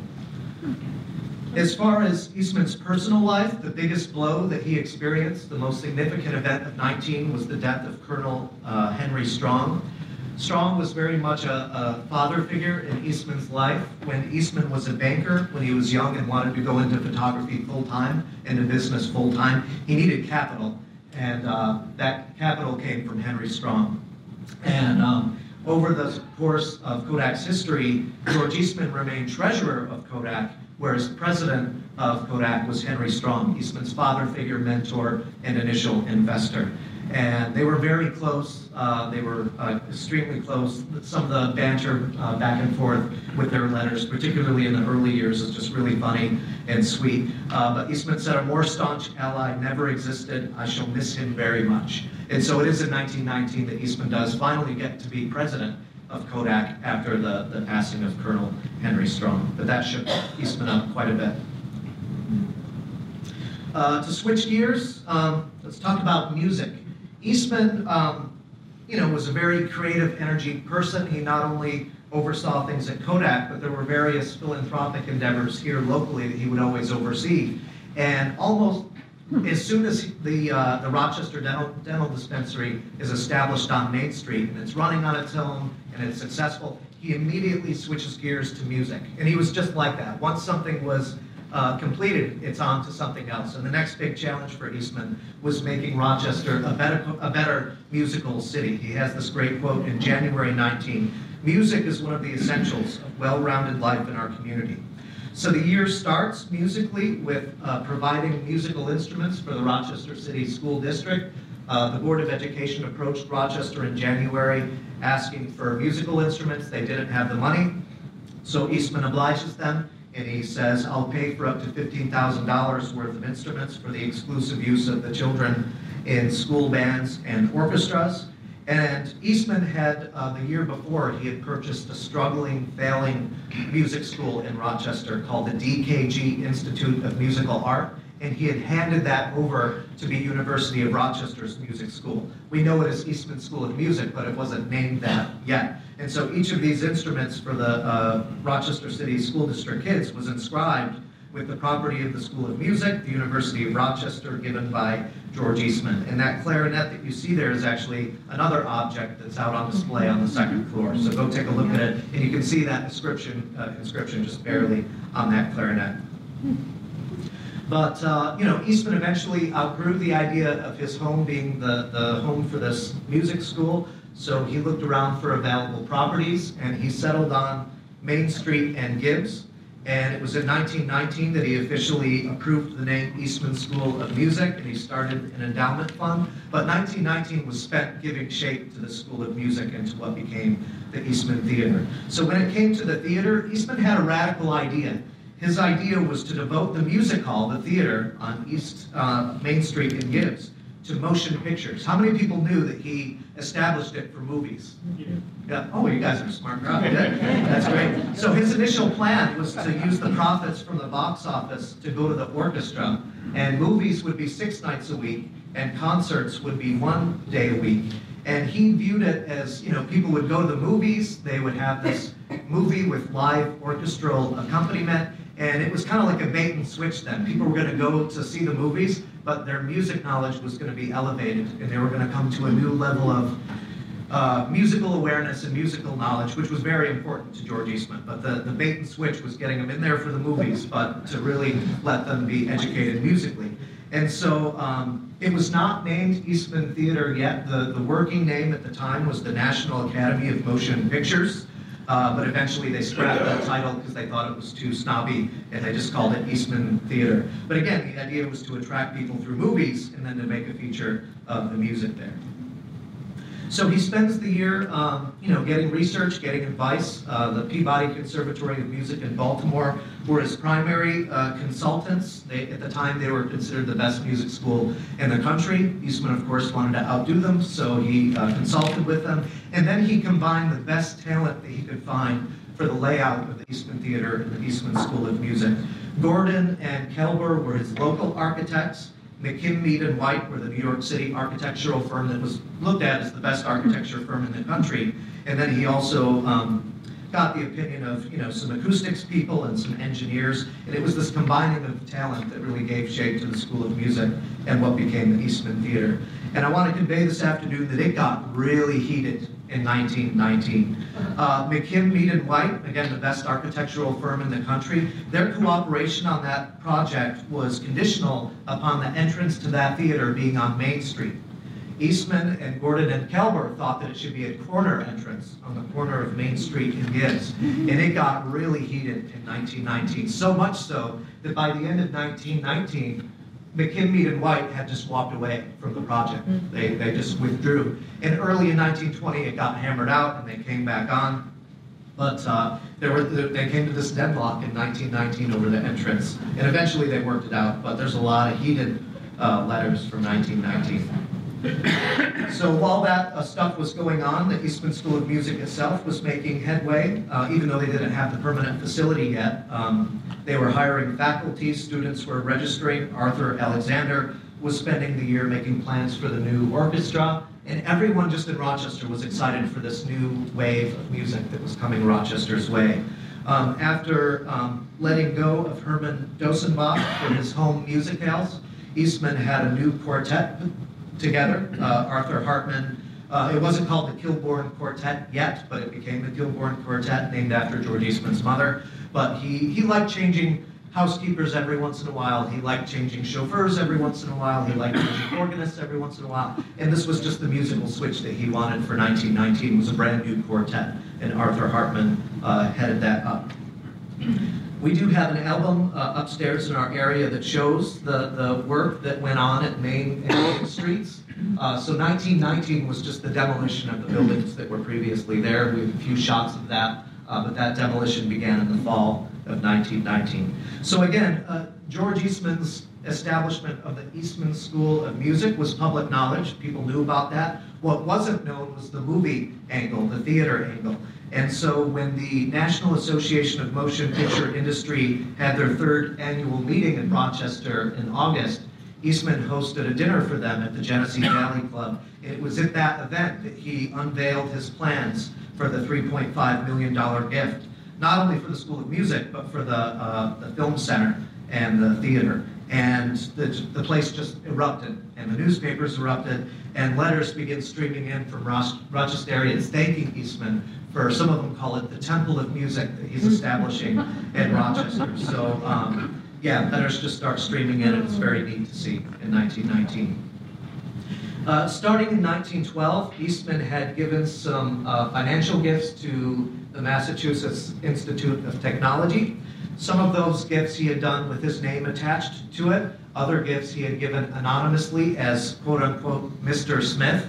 As far as Eastman's personal life, the biggest blow that he experienced, the most significant event of 19, was the death of Colonel uh, Henry Strong. Strong was very much a, a, father figure in Eastman's life. When Eastman was a banker, when he was young and wanted to go into photography full time, into business full time, he needed capital. And uh, that capital came from Henry Strong. And um, over the course of Kodak's history, George Eastman remained treasurer of Kodak whereas president of Kodak was Henry Strong, Eastman's father figure, mentor, and initial investor. And they were very close. Uh, they were uh, extremely close. Some of the banter uh, back and forth with their letters, particularly in the early years, is just really funny and sweet. Uh, but Eastman said, a more staunch ally never existed. I shall miss him very much. And so it is in 1919 that Eastman does finally get to be president of Kodak after the, the passing of Colonel Henry Strong. But that shook Eastman up quite a bit. Uh, to switch gears, um, let's talk about music. Eastman, um, you know, was a very creative, energy person. He not only oversaw things at Kodak, but there were various philanthropic endeavors here locally that he would always oversee. And almost as soon as the, uh, the Rochester Dental, Dental Dispensary is established on Main Street and it's running on its own and it's successful, he immediately switches gears to music. And he was just like that. Once something was uh, completed, it's on to something else. And the next big challenge for Eastman was making Rochester a better, a better musical city. He has this great quote in January 19, music is one of the essentials of well-rounded life in our community. So the year starts musically with uh, providing musical instruments for the Rochester City School District. Uh, the Board of Education approached Rochester in January asking for musical instruments. They didn't have the money, so Eastman obliges them and he says, I'll pay for up to $15,000 worth of instruments for the exclusive use of the children in school bands and orchestras. And Eastman had, uh, the year before, he had purchased a struggling, failing music school in Rochester called the DKG Institute of Musical Art, and he had handed that over to be University of Rochester's music school. We know it as Eastman School of Music, but it wasn't named that yet. And so each of these instruments for the uh, Rochester City School District kids was inscribed with the property of the School of Music, the University of Rochester, given by George Eastman. And that clarinet that you see there is actually another object that's out on display on the second floor. So go take a look at it, and you can see that inscription, uh, inscription just barely on that clarinet. But, uh, you know, Eastman eventually outgrew the idea of his home being the, the home for this music school. So he looked around for available properties, and he settled on Main Street and Gibbs. And it was in 1919 that he officially approved the name Eastman School of Music, and he started an endowment fund. But 1919 was spent giving shape to the School of Music and to what became the Eastman Theater. So when it came to the theater, Eastman had a radical idea. His idea was to devote the music hall, the theater on East uh, Main Street in Gibbs, to motion pictures. How many people knew that he established it for movies? Yeah. Oh, you guys are smart crowd. That's great. So his initial plan was to use the profits from the box office to go to the orchestra, and movies would be six nights a week, and concerts would be one day a week. And he viewed it as, you know, people would go to the movies, they would have this movie with live orchestral accompaniment, and it was kind of like a bait and switch then. People were going to go to see the movies, but their music knowledge was going to be elevated, and they were going to come to a new level of uh, musical awareness and musical knowledge, which was very important to George Eastman. But the, the bait and switch was getting them in there for the movies, but to really let them be educated musically. And so um, it was not named Eastman Theater yet. The, the working name at the time was the National Academy of Motion Pictures. Uh, but eventually they scrapped that title because they thought it was too snobby and they just called it Eastman Theater. But again, the idea was to attract people through movies and then to make a feature of the music there. So he spends the year, um, you know, getting research, getting advice. Uh, the Peabody Conservatory of Music in Baltimore were his primary uh, consultants. They, at the time, they were considered the best music school in the country. Eastman, of course, wanted to outdo them, so he uh, consulted with them. And then he combined the best talent that he could find for the layout of the Eastman Theater and the Eastman School of Music. Gordon and Kaelber were his local architects. McKim, Mead, and White were the New York City architectural firm that was looked at as the best architecture firm in the country. And then he also um, got the opinion of you know some acoustics people and some engineers, and it was this combining of talent that really gave shape to the School of Music and what became the Eastman Theater. And I want to convey this afternoon that it got really heated in 1919. Uh, McKim, Mead, and White, again, the best architectural firm in the country, their cooperation on that project was conditional upon the entrance to that theater being on Main Street. Eastman and Gordon and Kaelber thought that it should be a corner entrance on the corner of Main Street and Gibbs. And it got really heated in 1919, so much so that by the end of 1919, McKim, Mead, and White had just walked away from the project. They, they just withdrew. And early in 1920, it got hammered out and they came back on. But uh, there were, they came to this deadlock in 1919 over the entrance. And eventually they worked it out, but there's a lot of heated uh, letters from 1919. So while that uh, stuff was going on, the Eastman School of Music itself was making headway, uh, even though they didn't have the permanent facility yet. Um, they were hiring faculty, students were registering. Arthur Alexander was spending the year making plans for the new orchestra, and everyone just in Rochester was excited for this new wave of music that was coming Rochester's way. Um, after um, letting go of Herman Dossenbach for his home music house, Eastman had a new quartet together, uh, Arthur Hartmann. Uh, it wasn't called the Kilbourn Quartet yet, but it became the Kilbourn Quartet, named after George Eastman's mother. But he, he liked changing housekeepers every once in a while. He liked changing chauffeurs every once in a while. He liked changing organists every once in a while. And this was just the musical switch that he wanted for 1919. It was a brand new quartet, and Arthur Hartmann uh, headed that up. We do have an album uh, upstairs in our area that shows the, the work that went on at Main and Main Streets. Uh, so 1919 was just the demolition of the buildings that were previously there. We have a few shots of that, uh, but that demolition began in the fall of 1919. So again, uh, George Eastman's establishment of the Eastman School of Music was public knowledge. People knew about that. What wasn't known was the movie angle, the theater angle. And so when the National Association of Motion Picture Industry had their third annual meeting in Rochester in August, Eastman hosted a dinner for them at the Genesee Valley Club. It was at that event that he unveiled his plans for the $3.5 million gift, not only for the School of Music, but for the, uh, the Film Center and the theater. And the, the place just erupted, and the newspapers erupted, and letters begin streaming in from Ros- Rochesterians thanking Eastman for, some of them call it the Temple of Music that he's establishing in Rochester. So, um, yeah, letters just start streaming in, and it's very neat to see in 1919. Uh, starting in 1912, Eastman had given some uh, financial gifts to the Massachusetts Institute of Technology. Some of those gifts he had done with his name attached to it. Other gifts he had given anonymously as quote unquote Mr. Smith.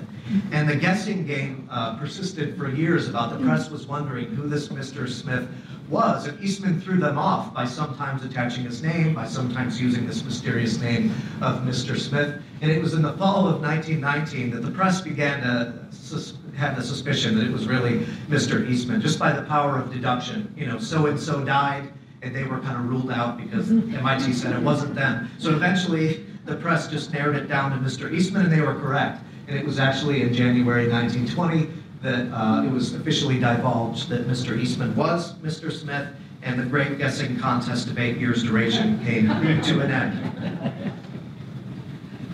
And the guessing game uh, persisted for years about the press was wondering who this Mr. Smith was. And Eastman threw them off by sometimes attaching his name, by sometimes using this mysterious name of Mr. Smith. And it was in the fall of 1919 that the press began to sus- have the suspicion that it was really Mr. Eastman, just by the power of deduction. You know, so and so died, and they were kind of ruled out because MIT said it wasn't them. So eventually, the press just narrowed it down to Mr. Eastman, and they were correct. And it was actually in January 1920 that uh, it was officially divulged that Mr. Eastman was Mr. Smith, and the great guessing contest of eight years' duration came to an end.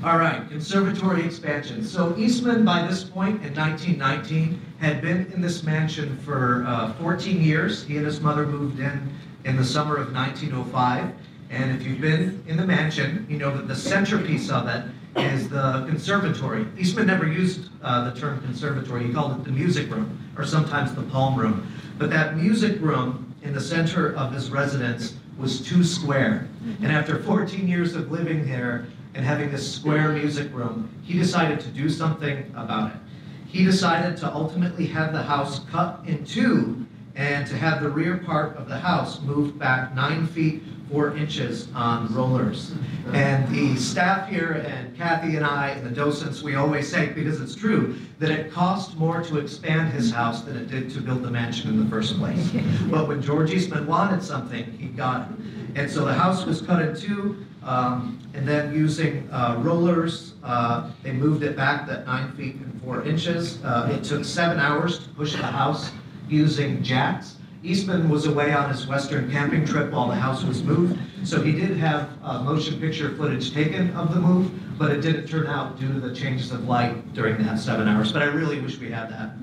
All right, conservatory expansion. So Eastman, by this point in 1919, had been in this mansion for uh, 14 years. He and his mother moved in in the summer of 1905. And if you've been in the mansion, you know that the centerpiece of it is the conservatory. Eastman never used uh, the term conservatory. He called it the music room, or sometimes the palm room. But that music room in the center of his residence was too square. And after 14 years of living there and having this square music room, he decided to do something about it. He decided to ultimately have the house cut in two and to have the rear part of the house moved back nine feet four inches on rollers. And the staff here and Kathy and I and the docents, we always say, because it's true, that it cost more to expand his house than it did to build the mansion in the first place. But when George Eastman wanted something, he got it. And so the house was cut in two, um, and then using uh, rollers, uh, they moved it back that nine feet and four inches. Uh, it took seven hours to push the house using jacks. Eastman was away on his western camping trip while the house was moved, so he did have uh, motion picture footage taken of the move, but it didn't turn out due to the changes of light during that seven hours. But I really wish we had that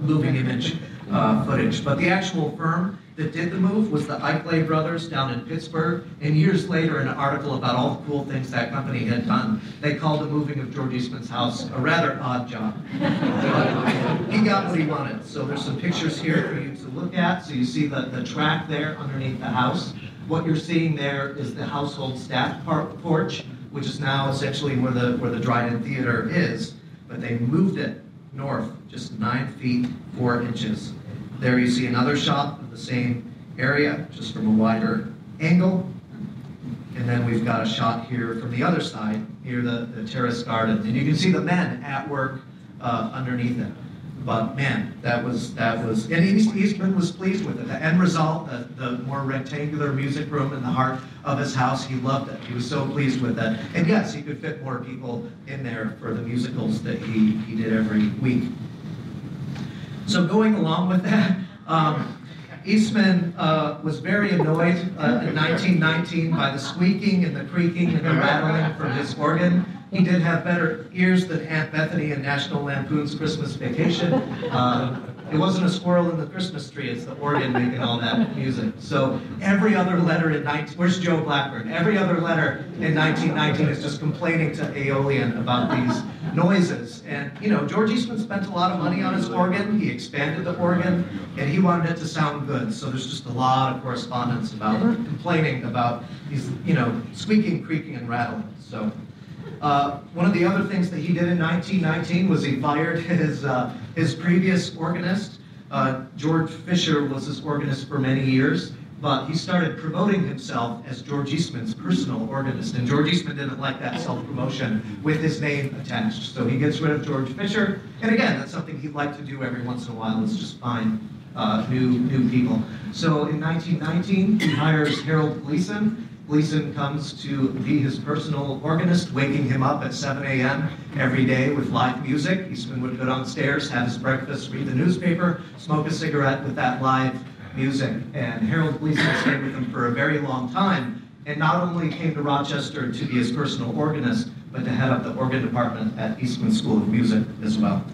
moving image uh, footage. But the actual firm that did the move was the Eichleay brothers down in Pittsburgh. And years later, in an article about all the cool things that company had done, they called the moving of George Eastman's house a rather odd job. got what he wanted. So there's some pictures here for you to look at. So you see the, the track there underneath the house. What you're seeing there is the household staff porch, which is now essentially where the where the Dryden Theater is. But they moved it north just nine feet four inches. There you see another shot of the same area, just from a wider angle. And then we've got a shot here from the other side, near the, the terrace garden. And you can see the men at work uh, underneath it. But man, that was, that was, and East, Eastman was pleased with it. The end result, the, the more rectangular music room in the heart of his house, he loved it. He was so pleased with it. And yes, he could fit more people in there for the musicals that he, he did every week. So going along with that, um, Eastman uh, was very annoyed uh, in 1919 by the squeaking and the creaking and the rattling from his organ. He did have better ears than Aunt Bethany in National Lampoon's Christmas Vacation. Uh, it wasn't a squirrel in the Christmas tree, it's the organ making all that music. So every other letter in 19, where's Joe Blackburn? Every other letter in 1919 is just complaining to Aeolian about these noises. And, you know, George Eastman spent a lot of money on his organ. He expanded the organ, and he wanted it to sound good. So there's just a lot of correspondence about complaining about these, you know, squeaking, creaking, and rattling. So uh, one of the other things that he did in 1919 was he fired his, uh, his previous organist. Uh, George Fisher was his organist for many years. but he started promoting himself as George Eastman's personal organist, and George Eastman didn't like that self-promotion with his name attached. So he gets rid of George Fisher, and again, that's something he'd like to do every once in a while, is just find uh, new, new people. So in 1919, he hires Harold Gleason. Gleason comes to be his personal organist, waking him up at 7 a.m. every day with live music. Eastman would go downstairs, have his breakfast, read the newspaper, smoke a cigarette with that live music. And Harold Gleason stayed with him for a very long time, and not only came to Rochester to be his personal organist, but to head up the organ department at Eastman School of Music as well.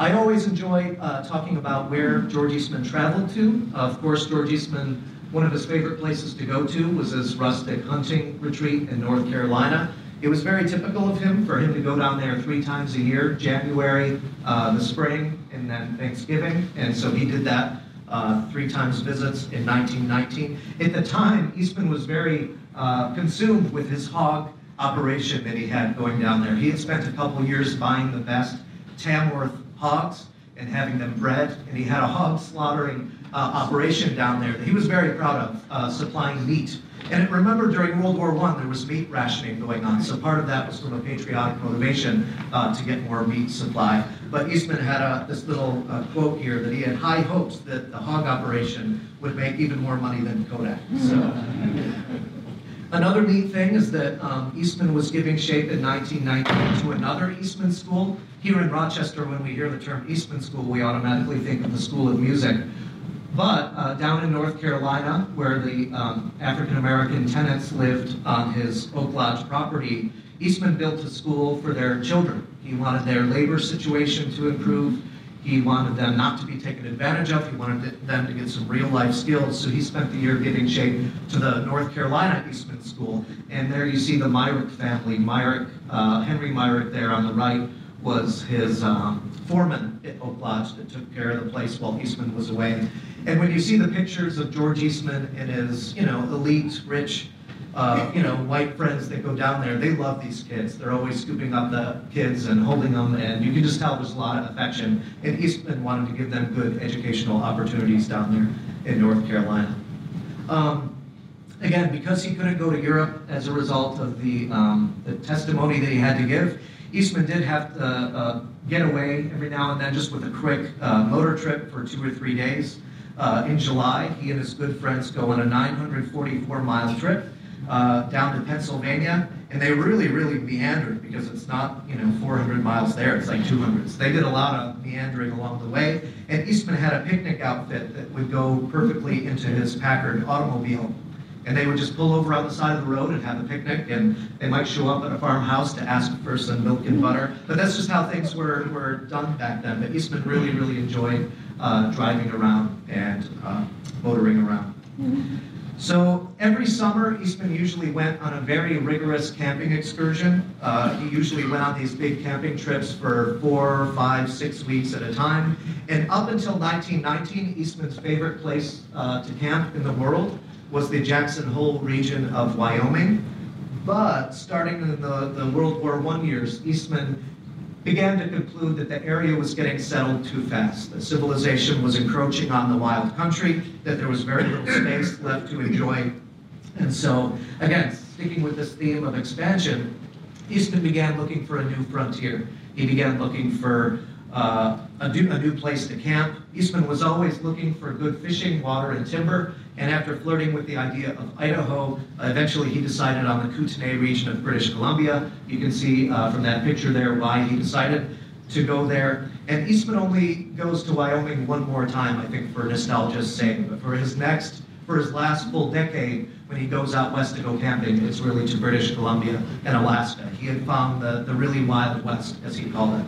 I always enjoy uh, talking about where George Eastman traveled to. of course, George Eastman, one of his favorite places to go to was his rustic hunting retreat in North Carolina. It was very typical of him for him to go down there three times a year, January, uh, the spring, and then Thanksgiving. And so he did that uh, three times visits in 1919. At the time, Eastman was very uh, consumed with his hog operation that he had going down there. He had spent a couple years buying the best Tamworth hogs and having them bred, and he had a hog slaughtering operation down there that he was very proud of, uh, supplying meat. And remember, during World War I, there was meat rationing going on, so part of that was from a patriotic motivation uh, to get more meat supply. But Eastman had a, this little uh, quote here that he had high hopes that the hog operation would make even more money than Kodak. So. Another neat thing is that um, Eastman was giving shape in 1919 to another Eastman school. Here in Rochester, when we hear the term Eastman School, we automatically think of the School of Music. But uh, down in North Carolina, where the um, African American tenants lived on his Oak Lodge property, Eastman built a school for their children. He wanted their labor situation to improve. He wanted them not to be taken advantage of. He wanted them to get some real life skills. So he spent the year giving shape to the North Carolina Eastman School. And there you see the Myrick family. Myrick, uh, Henry Myrick there on the right was his um, foreman at Oak Lodge that took care of the place while Eastman was away. And when you see the pictures of George Eastman and his, you know, elite, rich uh, you know, white friends that go down there, they love these kids. They're always scooping up the kids and holding them, and you can just tell there's a lot of affection. And Eastman wanted to give them good educational opportunities down there in North Carolina. Um, again, because he couldn't go to Europe as a result of the, um, the testimony that he had to give, Eastman did have to uh, get away every now and then just with a quick uh, motor trip for two or three days. Uh, in July, he and his good friends go on a 944 mile trip uh, down to Pennsylvania, and they really, really meandered because it's not, you know, 400 miles there, it's like 200. So they did a lot of meandering along the way, and Eastman had a picnic outfit that would go perfectly into his Packard automobile. And they would just pull over on the side of the road and have a picnic, and they might show up at a farmhouse to ask for some milk and butter. But that's just how things were, were done back then. But Eastman really, really enjoyed uh, driving around and uh, motoring around. So every summer, Eastman usually went on a very rigorous camping excursion. Uh, he usually went on these big camping trips for four, five, six weeks at a time. And up until 1919, Eastman's favorite place uh, to camp in the world was the Jackson Hole region of Wyoming. But starting in the, the World War I years, Eastman began to conclude that the area was getting settled too fast, that civilization was encroaching on the wild country, that there was very little space left to enjoy. And so, again, sticking with this theme of expansion, Eastman began looking for a new frontier. He began looking for uh, a, new, a new place to camp. Eastman was always looking for good fishing, water, and timber, and after flirting with the idea of Idaho, eventually he decided on the Kootenay region of British Columbia. You can see uh, from that picture there why he decided to go there. And Eastman only goes to Wyoming one more time, I think, for nostalgia's sake. But for his next, for his last full decade, when he goes out west to go camping, it's really to British Columbia and Alaska. He had found the, the really wild west, as he called it.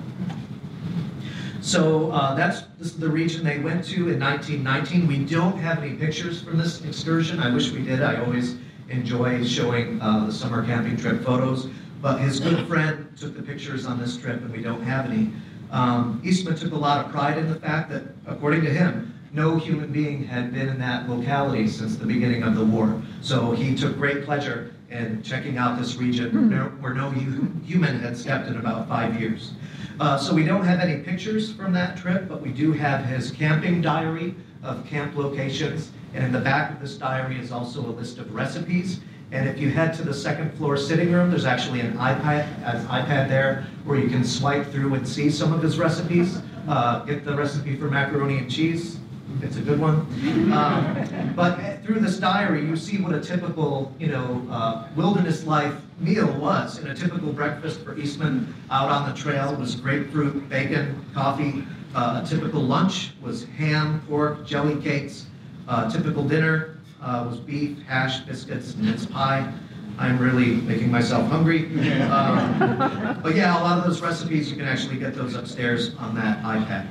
So uh, that's the region they went to in 1919. We don't have any pictures from this excursion. I wish we did. I always enjoy showing uh, the summer camping trip photos. But his good friend took the pictures on this trip, and we don't have any. Um, Eastman took a lot of pride in the fact that, according to him, no human being had been in that locality since the beginning of the war. So he took great pleasure in checking out this region where no human had stepped in about five years. Uh, so we don't have any pictures from that trip, but we do have his camping diary of camp locations And in the back of this diary is also a list of recipes. And if you head to the second floor sitting room, there's actually an iPad, an iPad there where you can swipe through and see some of his recipes. Uh, get the recipe for macaroni and cheese. It's a good one. Um, but through this diary, you see what a typical, you know, uh, wilderness life meal was. And a typical breakfast for Eastman out on the trail was grapefruit, bacon, coffee. Uh, a typical lunch was ham, pork, jelly cakes. Uh, typical dinner uh, was beef, hash, biscuits, and mince pie. I'm really making myself hungry. Um, but yeah, a lot of those recipes, you can actually get those upstairs on that iPad.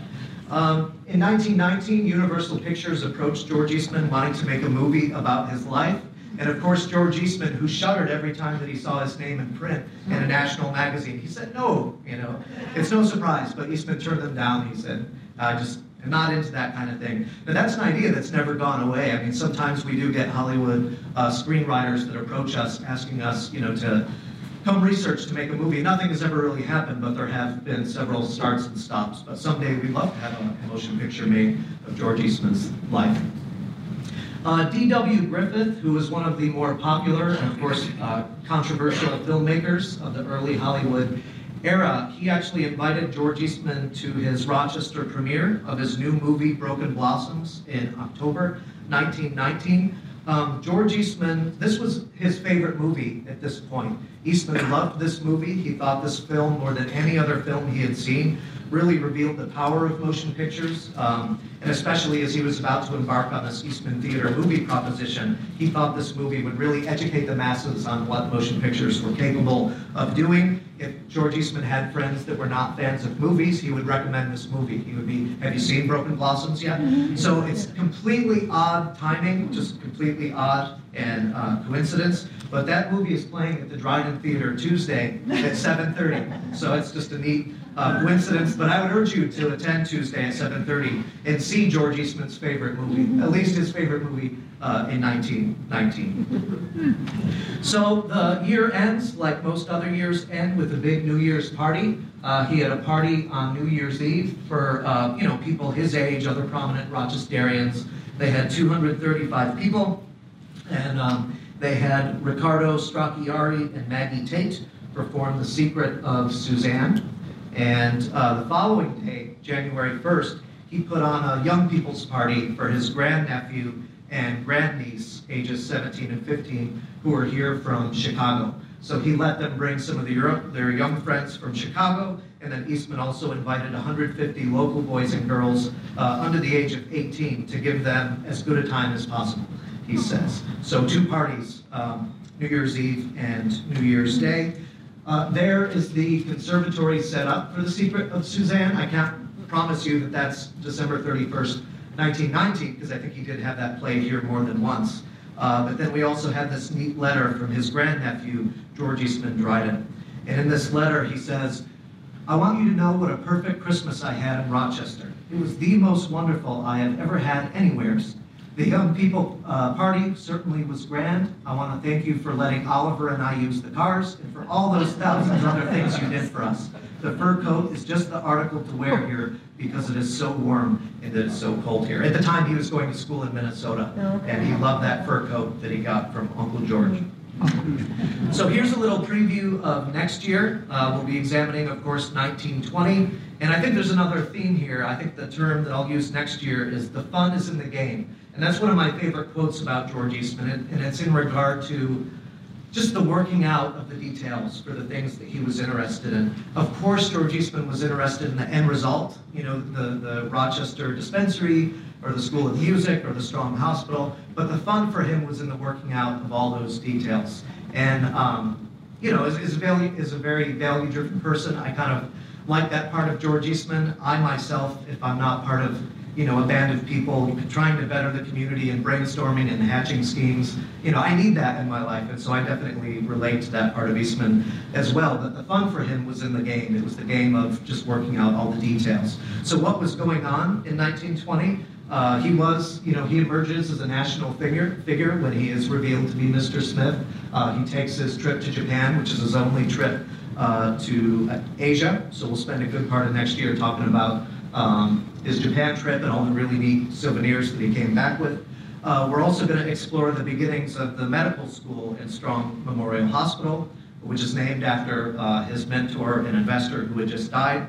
Um, in 1919, Universal Pictures approached George Eastman wanting to make a movie about his life. And of course, George Eastman, who shuddered every time that he saw his name in print in a national magazine, he said, no, you know, it's no surprise. But Eastman turned them down. He said, I just not into that kind of thing. But that's an idea that's never gone away. I mean, sometimes we do get Hollywood uh, screenwriters that approach us asking us, you know, to come research to make a movie. Nothing has ever really happened, but there have been several starts and stops. But someday we'd love to have a motion picture made of George Eastman's life. Uh, D.W. Griffith, who was one of the more popular and, of course, uh, controversial filmmakers of the early Hollywood era, he actually invited George Eastman to his Rochester premiere of his new movie, Broken Blossoms, in October 1919. Um, George Eastman, this was his favorite movie at this point. Eastman loved this movie. He thought this film, more than any other film he had seen, really revealed the power of motion pictures. Um, and especially as he was about to embark on this Eastman Theater movie proposition, he thought this movie would really educate the masses on what motion pictures were capable of doing. If George Eastman had friends that were not fans of movies, he would recommend this movie. He would be, have you seen Broken Blossoms yet? So it's completely odd timing, just completely odd and uh, coincidence. But that movie is playing at the Dryden Theater Tuesday at 7.30. So it's just a neat uh, coincidence, but I would urge you to attend Tuesday at 7.30 and see George Eastman's favorite movie, at least his favorite movie uh, in 1919. So the year ends, like most other years end, with a big New Year's party. Uh, he had a party on New Year's Eve for, uh, you know, people his age, other prominent Rochesterians. They had 235 people, and um, they had Riccardo Stracciari and Maggie Teyte perform The Secret of Suzanne. And uh, the following day, January 1st, he put on a young people's party for his grandnephew and grandniece, ages 17 and 15, who are here from Chicago. So he let them bring some of the, their young friends from Chicago, and then Eastman also invited 150 local boys and girls uh, under the age of 18 to give them as good a time as possible, he says. So two parties, um, New Year's Eve and New Year's Day. Uh, there is the conservatory set up for The Secret of Suzanne. I can't promise you that that's December 31st, 1919, because I think he did have that played here more than once. Uh, but then we also had this neat letter from his grandnephew, George Eastman Dryden. And in this letter, he says, I want you to know what a perfect Christmas I had in Rochester. It was the most wonderful I have ever had anywheres. The young people uh, party certainly was grand. I want to thank you for letting Oliver and I use the cars and for all those thousands of other things you did for us. The fur coat is just the article to wear here because it is so warm and it is so cold here. At the time, he was going to school in Minnesota, and he loved that fur coat that he got from Uncle George. So here's a little preview of next year. Uh, we'll be examining, of course, 1920. And I think there's another theme here. I think the term that I'll use next year is the fun is in the game. And that's one of my favorite quotes about George Eastman, and it's in regard to just the working out of the details for the things that he was interested in. Of course, George Eastman was interested in the end result, you know, the, the Rochester Dispensary, or the School of Music, or the Strong Hospital, but the fun for him was in the working out of all those details. And, um, you know, is, is, value, is a very value-driven person. I kind of like that part of George Eastman. I myself, if I'm not part of you know, a band of people trying to better the community and brainstorming and hatching schemes. You know, I need that in my life, and so I definitely relate to that part of Eastman as well. But the fun for him was in the game. It was the game of just working out all the details. So what was going on in 1920? Uh, he was, you know, he emerges as a national figure, figure when he is revealed to be Mr. Smith. Uh, he takes his trip to Japan, which is his only trip uh, to Asia. So we'll spend a good part of next year talking about um, his Japan trip and all the really neat souvenirs that he came back with. Uh, We're also going to explore the beginnings of the medical school in Strong Memorial Hospital, which is named after uh, his mentor and investor who had just died.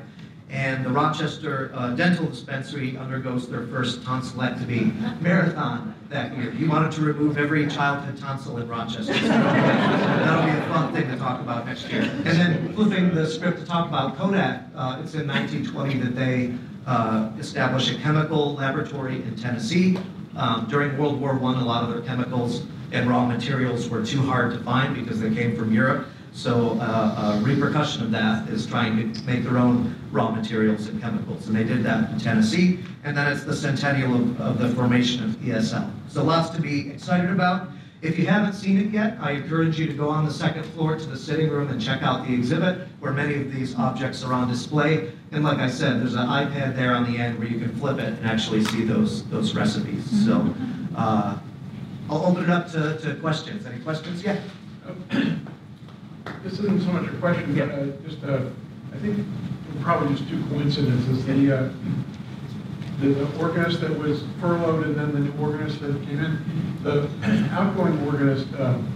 And the Rochester uh, Dental Dispensary undergoes their first tonsillectomy marathon that year. He wanted to remove every childhood tonsil in Rochester. That'll be a fun thing to talk about next year. And then flipping the script to talk about Kodak, uh, it's in 1920 that they uh, established a chemical laboratory in Tennessee. Um, during World War I, a lot of their chemicals and raw materials were too hard to find because they came from Europe. So uh, a repercussion of that is trying to make their own raw materials and chemicals. And they did that in Tennessee. And then it's the centennial of, of the formation of ESL. So lots to be excited about. If you haven't seen it yet, I encourage you to go on the second floor to the sitting room and check out the exhibit where many of these objects are on display. And like I said, there's an iPad there on the end where you can flip it and actually see those, those recipes. So uh, I'll open it up to, to questions. Any questions? Yeah. This isn't so much a question, but uh, just, uh, I think probably just two coincidences. The, uh, the the organist that was furloughed and then the new organist that came in, the outgoing organist, um,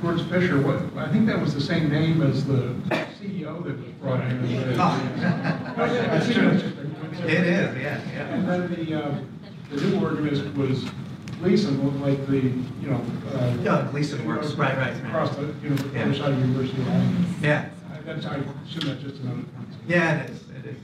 George Fisher, what, I think that was the same name as the CEO that was brought in. oh, That's true. It is, yeah, yeah. And then the, uh, the new organist was Gleason, looked like the, you know. uh, Yeah, Gleason works, right, right, right. Across the, you know, the Yeah. other side of University Line. Yeah, I- That's, I assume that's just another. yeah, it is, it is.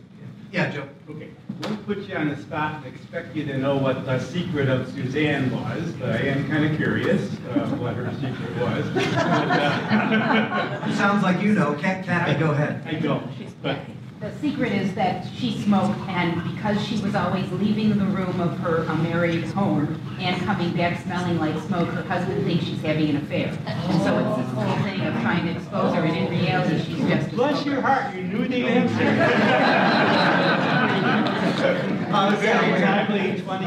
Yeah, Joe. Okay, won't put you on the spot and expect you to know what the secret of Suzanne was, but I am kind of curious uh, what her secret was. But, uh, Sounds like you know. Cat, Kathy, go ahead. I don't, but The secret is that she smoked, and because she was always leaving the room of her married home and coming back smelling like smoke, her husband thinks she's having an affair. And so it's this whole thing of trying to expose her, and in reality, she's just a bless your heart, you knew the answer. Uh, yeah, Exactly twenty.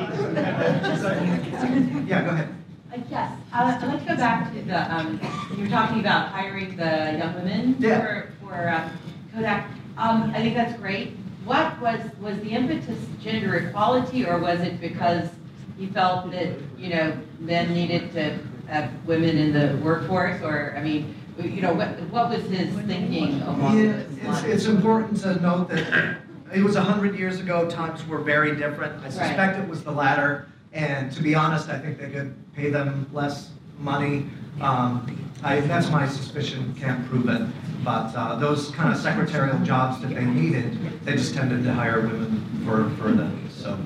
Yeah, go ahead. Uh, Yes, I- I'd like to go back to the, um, you were talking about hiring the young women Yeah. for, for um, Kodak. Um, I think that's great. What was, was the impetus gender equality, or was it because he felt that, you know, men needed to have women in the workforce, or, I mean, you know, what, what was his thinking along Yeah, it's, it's important to note that it was a hundred years ago, times were very different. I suspect it was the latter, and to be honest, I think they could pay them less money. Um, I, that's my suspicion, can't prove it, but, uh, those kind of secretarial jobs that they needed, they just tended to hire women for, for them, so,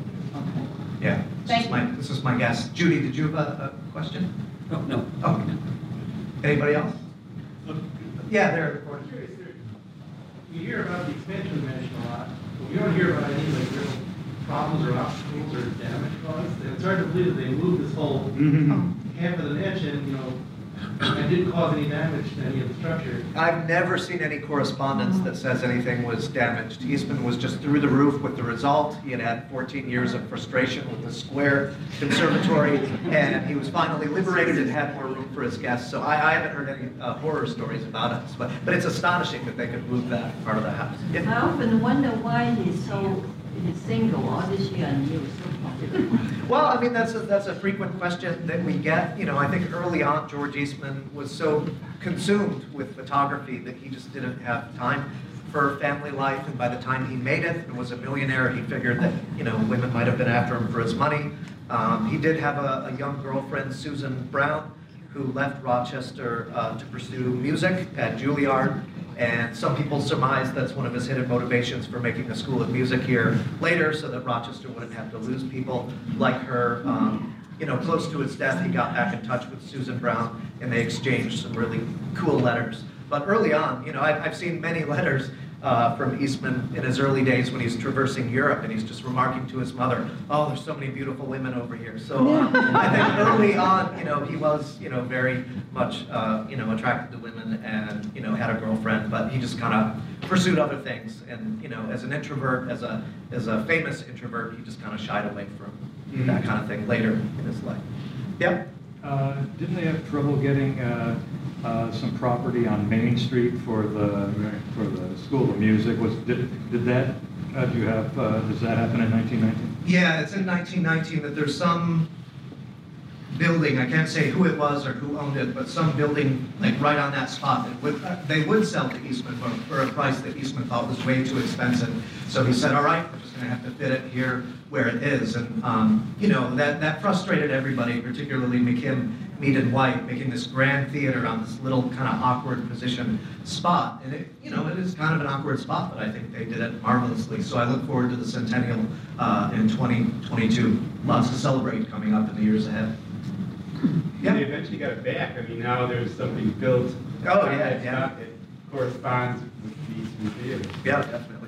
yeah. This is my, this is my guess. Judy, did you have a, a question? No, no. Oh, anybody else? Yeah, there, You hear about the expansion dimension a lot, but we don't hear about any like real problems or obstacles or damage caused. It's hard to believe that they moved this whole mm-hmm. half of the and, you know, and didn't cause any damage to any of the structure. I've never seen any correspondence that says anything was damaged. Eastman was just through the roof with the result. He had had 14 years of frustration with the square conservatory, and he was finally liberated and had more room for his guests. So I, I haven't heard any uh, horror stories about it, but, but it's astonishing that they could move that part of the house. Yeah. I often wonder why he's so, Well, I mean, that's a, that's a frequent question that we get. You know, I think early on, George Eastman was so consumed with photography that he just didn't have time for family life. And by the time he made it and was a millionaire, he figured that, you know, women might have been after him for his money. Um, he did have a, a young girlfriend, Susan Brown, who left Rochester uh, to pursue music at Juilliard. And some people surmise that's one of his hidden motivations for making a school of music here later, so that Rochester wouldn't have to lose people like her. Um, you know, close to his death, he got back in touch with Susan Brown, and they exchanged some really cool letters. But early on, you know, I've, I've seen many letters uh, from Eastman in his early days when he's traversing Europe, and he's just remarking to his mother, "Oh, there's so many beautiful women over here." So uh, I think early on, you know, he was, you know, very much, uh, you know, attracted to women, and you know, had a girlfriend, but he just kind of pursued other things. And you know, as an introvert, as a as a famous introvert, he just kind of shied away from that kind of thing later in his life. Yep. Uh, Didn't they have trouble getting uh, uh, some property on Main Street for the, for the School of Music? Was, did did that, uh, do you have, uh, does that happen in 1919? Yeah, it's in 1919 that there's some building, I can't say who it was or who owned it, but some building like right on that spot that would, they would sell to Eastman for, for a price that Eastman thought was way too expensive. So he said, all right, gonna have to fit it here where it is. And, um, you know, that, that frustrated everybody, particularly McKim, Mead and White, making this grand theater on this little kind of awkward position spot. And it, you know, it is kind of an awkward spot, but I think they did it marvelously. So I look forward to the centennial uh, in 2022. Lots to celebrate coming up in the years ahead. Yeah. They eventually got it back. I mean, now there's something built. Oh, yeah, yeah. That corresponds with the Eastman Theater. Yeah, definitely.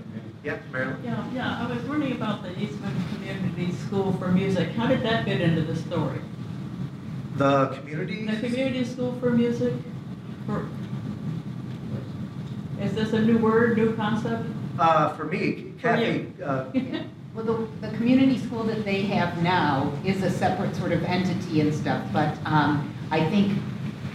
Yeah, Marilyn? Yeah, yeah, I was wondering about the Eastman Community School for Music. How did that fit into the story? The community? The community school for music? For, is this a new word, new concept? Uh, for me, Kathy, uh, Well, the, the community school that they have now is a separate sort of entity and stuff, but um, I think,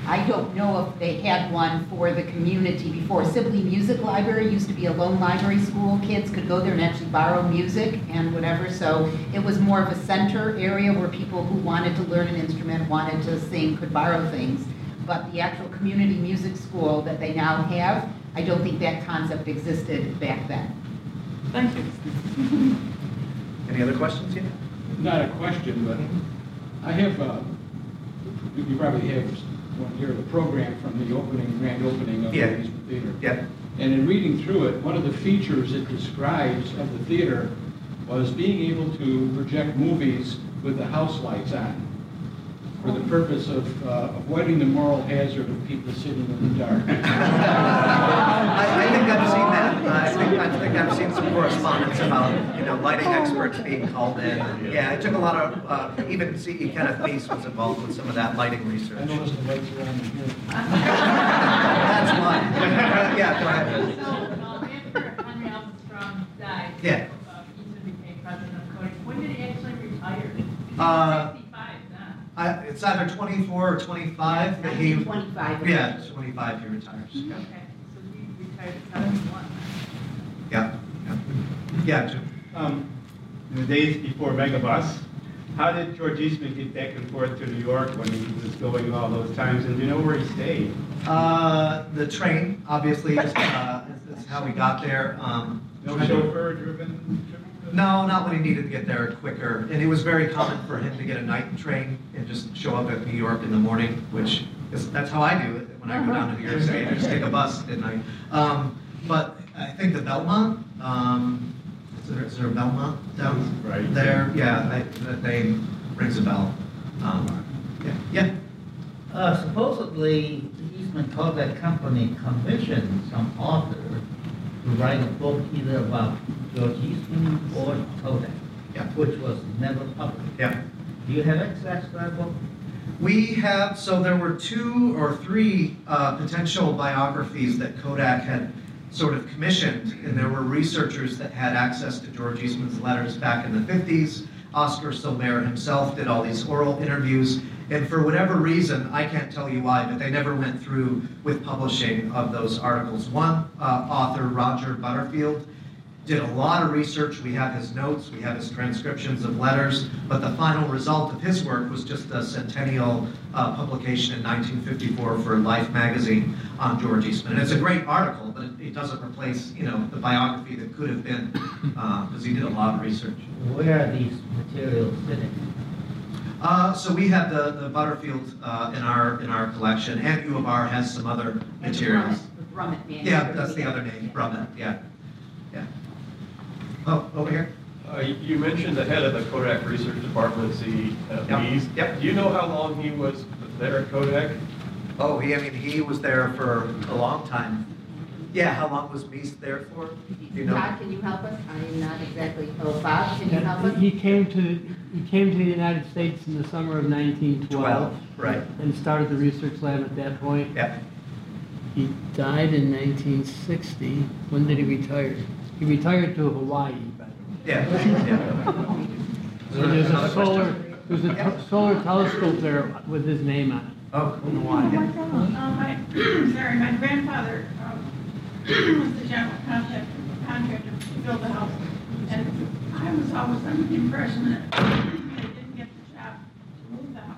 I don't know if they had one for the community before. Sibley Music Library used to be a loan library school. Kids could go there and actually borrow music and whatever, so it was more of a center area where people who wanted to learn an instrument, wanted to sing, could borrow things. But the actual community music school that they now have, I don't think that concept existed back then. Thank you. any other questions? Yeah. Not a question, but I have, uh, you probably have one here, the program from the opening, grand opening of the Eastman Theater. Yeah. And in reading through it, one of the features it describes of the theater was being able to project movies with the house lights on for the purpose of uh, avoiding the moral hazard of people sitting in the dark. I, I think I've seen that. I think, I think I've seen some correspondence about, you know, lighting experts being called in. Yeah, it took a lot of, uh, even CE Kenneth Mees was involved with some of that lighting research. I noticed the lights are on here. That's why. Yeah, go ahead. So, uh, after Henry A. Strong died. Yeah. uh, became president of Kodak. When did he actually retire? Uh, Sixty-five, then. I, it's either 24 or 25 that he. 1925. Yeah, 25 he retires. Yeah, Okay, so he retired at seventy-one. yeah. Yeah, yeah Jim. Um, in the days before Megabus, how did George Eastman get back and forth to New York when he was going all those times? And do you know where he stayed? Uh, the train, obviously, is, uh, is, is how we got there. Um, No chauffeur driven? No, not when he needed to get there quicker. And it was very common for him to get a night train and just show up at New York in the morning, which is, that's how I do it when I go down to New York City. I just take a bus at night. Um, but I think the Belmont, um, is there, is there a Belmont down Right. there? Yeah, I, that name rings a bell. Um, yeah, yeah. Uh, supposedly, the Eastman Kodak Company commissioned some author to write a book either about George Eastman or Kodak, Yeah. which was never published. Yeah. Do you have access to that book? We have, so there were two or three uh, potential biographies that Kodak had sort of commissioned, and there were researchers that had access to George Eastman's letters back in the 50s. Oscar Solbert himself did all these oral interviews, and for whatever reason, I can't tell you why, but they never went through with publishing of those articles. One uh, author, Roger Butterfield, did a lot of research. We have his notes, we have his transcriptions of letters, but the final result of his work was just a centennial uh, publication in 1954 for Life magazine on George Eastman. And it's a great article, but it, it doesn't replace, you know, the biography that could have been, because he did a lot of research. Where are these materials sitting? Uh, so we have the, the Butterfield uh, in our in our collection, and U of R has some other And the materials. Brummett- the Brummett. Yeah, that's the other name, Brummett, yeah. Yeah. Oh, over here? Uh, you- You mentioned the head of the Kodak Research Department, C. uh, Yep, Mees. yep. Do you know how long he was there at Kodak? Oh, he, I mean, he was there for a long time. Yeah, how long was Mees there for? You know? Todd, can you help us? I'm not exactly, oh, Bob, can you help us? He came to, he came to the United States in the summer of 1912. Twelve, right. And started the research lab at that point. Yeah. He died in 1960. When did he retire? He retired to Hawaii, by the way. Yeah, yeah. And there's a solar, there's a Yeah. t- solar telescope there with his name on it. Oh, In Hawaii. Uh, my, God. sorry, my grandfather, um, was the general contractor, contractor to build the house. And I was always under the impression that they didn't get the job to move the house.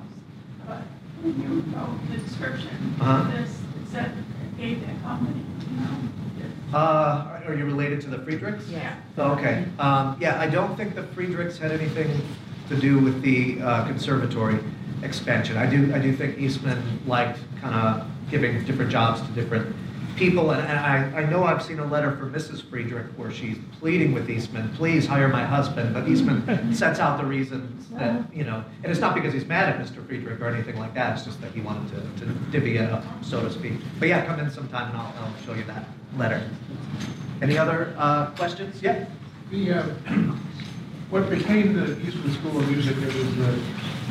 But when you wrote the description Uh-huh. of this, it said, gave that company, you know? Uh, are you related to the Friedrichs? Yeah. Oh, Okay, um, yeah, I don't think the Friedrichs had anything to do with the uh, conservatory expansion. I do, I do think Eastman liked kind of giving different jobs to different people, and, and I, I know I've seen a letter from Mrs. Friedrich where she's pleading with Eastman, please hire my husband, but Eastman sets out the reasons that, you know, and it's not because he's mad at Mr. Friedrich or anything like that, it's just that he wanted to, to divvy it up, so to speak. But yeah, come in sometime and I'll, I'll show you that letter. Any other uh, questions? Yeah? The, uh, what became the Eastman School of Music, it was the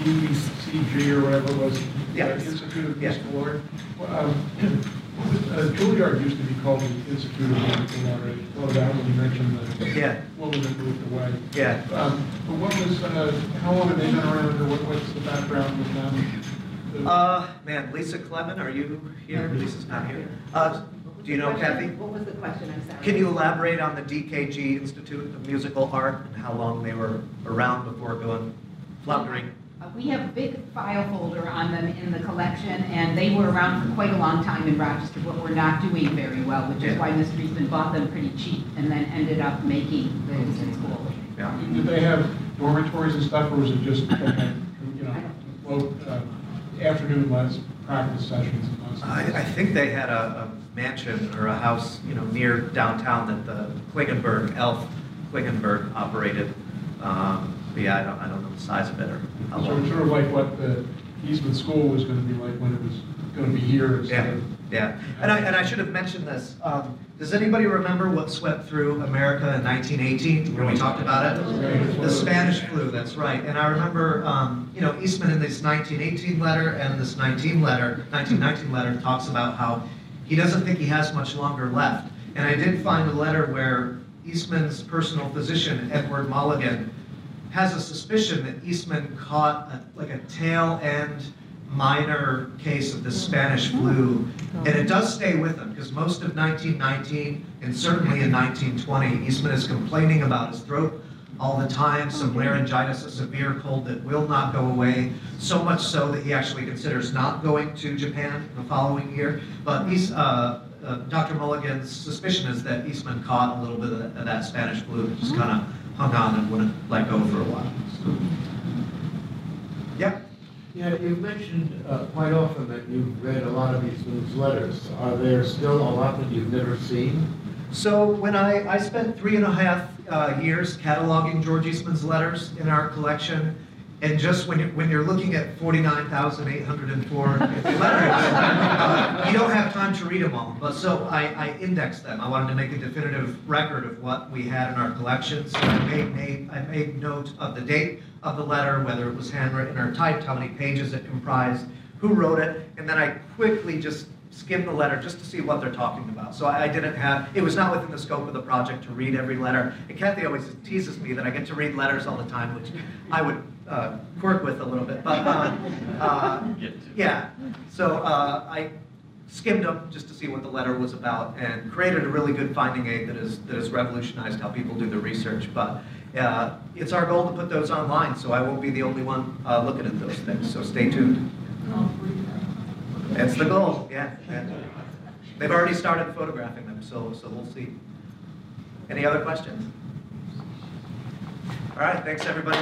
EBCG or whatever it was, Yes. the Institute of Yes. Musical Art. Well, um, what was- uh, Juilliard used to be called the Institute of Musical Art, well, that when you mentioned the Yeah. woman that moved away. Yeah. Um, But what was, uh, how long have they been around, or what- what's the background with them? The- Uh, man, Lisa Clement, are you here? Lisa's not here. Uh, do you know Kathy? What was the question, I'm sorry? Can you elaborate on the DKG Institute of Musical Art and how long they were around before going floundering? Uh, We have a big file folder on them in the collection, and they were around for quite a long time in Rochester, but were not doing very well, which is why Mr. Eastman bought them pretty cheap and then ended up making the Eastman School. Yeah. Did they have dormitories and stuff, or was it just, like you know, well, uh, afternoon less practice sessions and those? I, I think they had a, a mansion or a house, you know, near downtown that the Klingenberg, Alf Klingenberg operated. Um, yeah, I don't, I don't know the size of it or how So it's sort of like what the Eastman School was gonna be like when it was gonna be here instead Yeah, of. yeah. And I, and I should have mentioned this. Um, does anybody remember what swept through America in 1918 when we talked about it? The Spanish flu, that's right. And I remember, um, you know, Eastman in this 1918 letter and this 19 letter, 1919 letter talks about how he doesn't think he has much longer left. And I did find a letter where Eastman's personal physician, Edward Mulligan, has a suspicion that Eastman caught a, like a tail end minor case of the Spanish flu. And it does stay with him because most of 1919 and certainly in 1920, Eastman is complaining about his throat all the time, some laryngitis, a severe cold that will not go away, so much so that he actually considers not going to Japan the following year. But East, uh, uh, Dr. Mulligan's suspicion is that Eastman caught a little bit of that, of that Spanish flu, just kind of hung on and wouldn't let go for a while. So, yeah. Yeah, you've mentioned uh, quite often that you've read a lot of Eastman's letters. Are there still a lot that you've never seen? So when I, I spent three and a half uh, years cataloging George Eastman's letters in our collection, and just when you're, when you're looking at 49,804 letters, uh, you don't have time to read them all. But so I, I indexed them. I wanted to make a definitive record of what we had in our collection. So I made, made, I made note of the date of the letter, whether it was handwritten or typed, how many pages it comprised, who wrote it, and then I quickly just skimmed the letter just to see what they're talking about. So I, I didn't have, it was not within the scope of the project to read every letter. And Kathy always teases me that I get to read letters all the time, which I would uh, quirk with a little bit. But uh, uh, yeah, so uh, I skimmed them just to see what the letter was about and created a really good finding aid that is that has revolutionized how people do their research. But uh, it's our goal to put those online, so I won't be the only one uh, looking at those things. So stay tuned. That's the goal, yeah. And They've already started photographing them, so, so we'll see. Any other questions? All right, thanks, everybody.